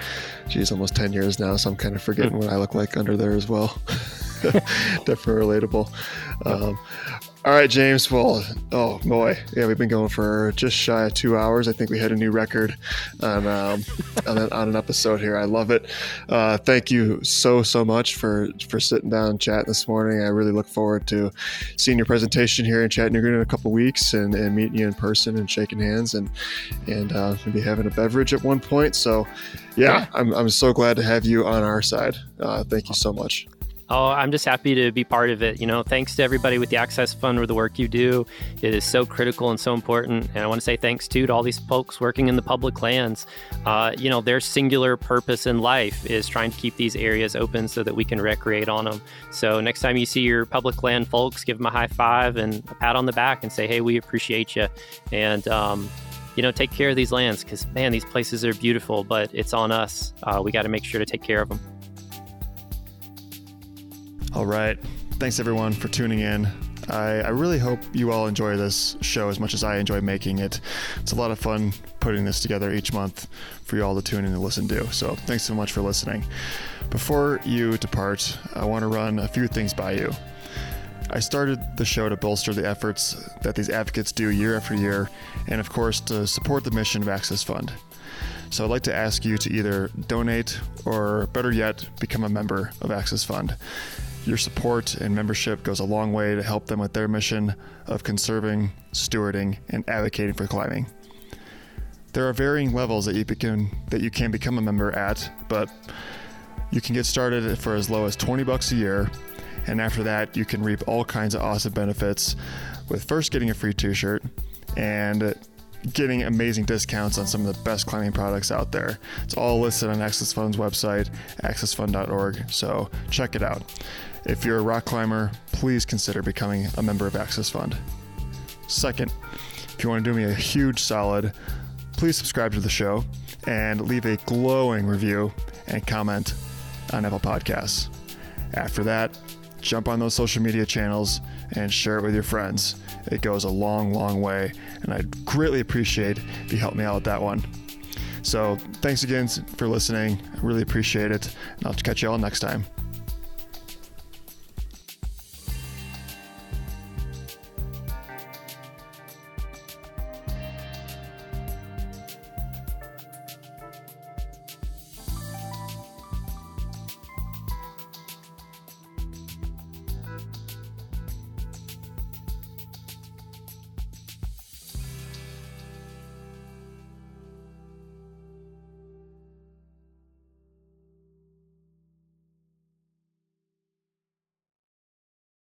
Speaker 1: geez, almost 10 years now. So I'm kind of forgetting hmm. what I look like under there as well. Definitely relatable. Um, all right, James. Well, oh boy, yeah, we've been going for just shy of two hours. I think we hit a new record on um, on, an, on, an, episode here. I love it. Uh, thank you so so much for for sitting down and chatting this morning. I really look forward to seeing your presentation here in Chattanooga in a couple weeks and, and meeting you in person and shaking hands and and uh, maybe having a beverage at one point. So, yeah, yeah. I'm I'm so glad to have you on our side. Uh, thank you so much.
Speaker 2: Oh, I'm just happy to be part of it. You know, thanks to everybody with the Access Fund for the work you do. It is so critical and so important. And I want to say thanks too to all these folks working in the public lands. Uh, you know, their singular purpose in life is trying to keep these areas open so that we can recreate on them. So next time you see your public land folks, give them a high five and a pat on the back and say, hey, we appreciate you. And, um, you know, take care of these lands because, man, these places are beautiful, but it's on us. Uh, we got to make sure to take care of them.
Speaker 1: All right. Thanks, everyone, for tuning in. I, I, really hope you all enjoy this show as much as I enjoy making it. It's a lot of fun putting this together each month for you all to tune in and listen to. So thanks so much for listening. Before you depart, I want to run a few things by you. I started the show to bolster the efforts that these advocates do year after year, and of course, to support the mission of Access Fund. So I'd like to ask you to either donate or, better yet, become a member of Access Fund. Your support and membership goes a long way to help them with their mission of conserving, stewarding, and advocating for climbing. There are varying levels that you can that you can become a member at, but you can get started for as low as 20 bucks a year, and after that you can reap all kinds of awesome benefits with first getting a free t-shirt and getting amazing discounts on some of the best climbing products out there. It's all listed on Access Fund's website, accessfund.org, so check it out. If you're a rock climber, please consider becoming a member of Access Fund. Second, if you want to do me a huge solid, please subscribe to the show and leave a glowing review and comment on Apple Podcasts. After that, jump on those social media channels and share it with your friends. It goes a long, long way, and I'd greatly appreciate if you help me out with that one. So, thanks again for listening. I really appreciate it, and I'll catch you all next time.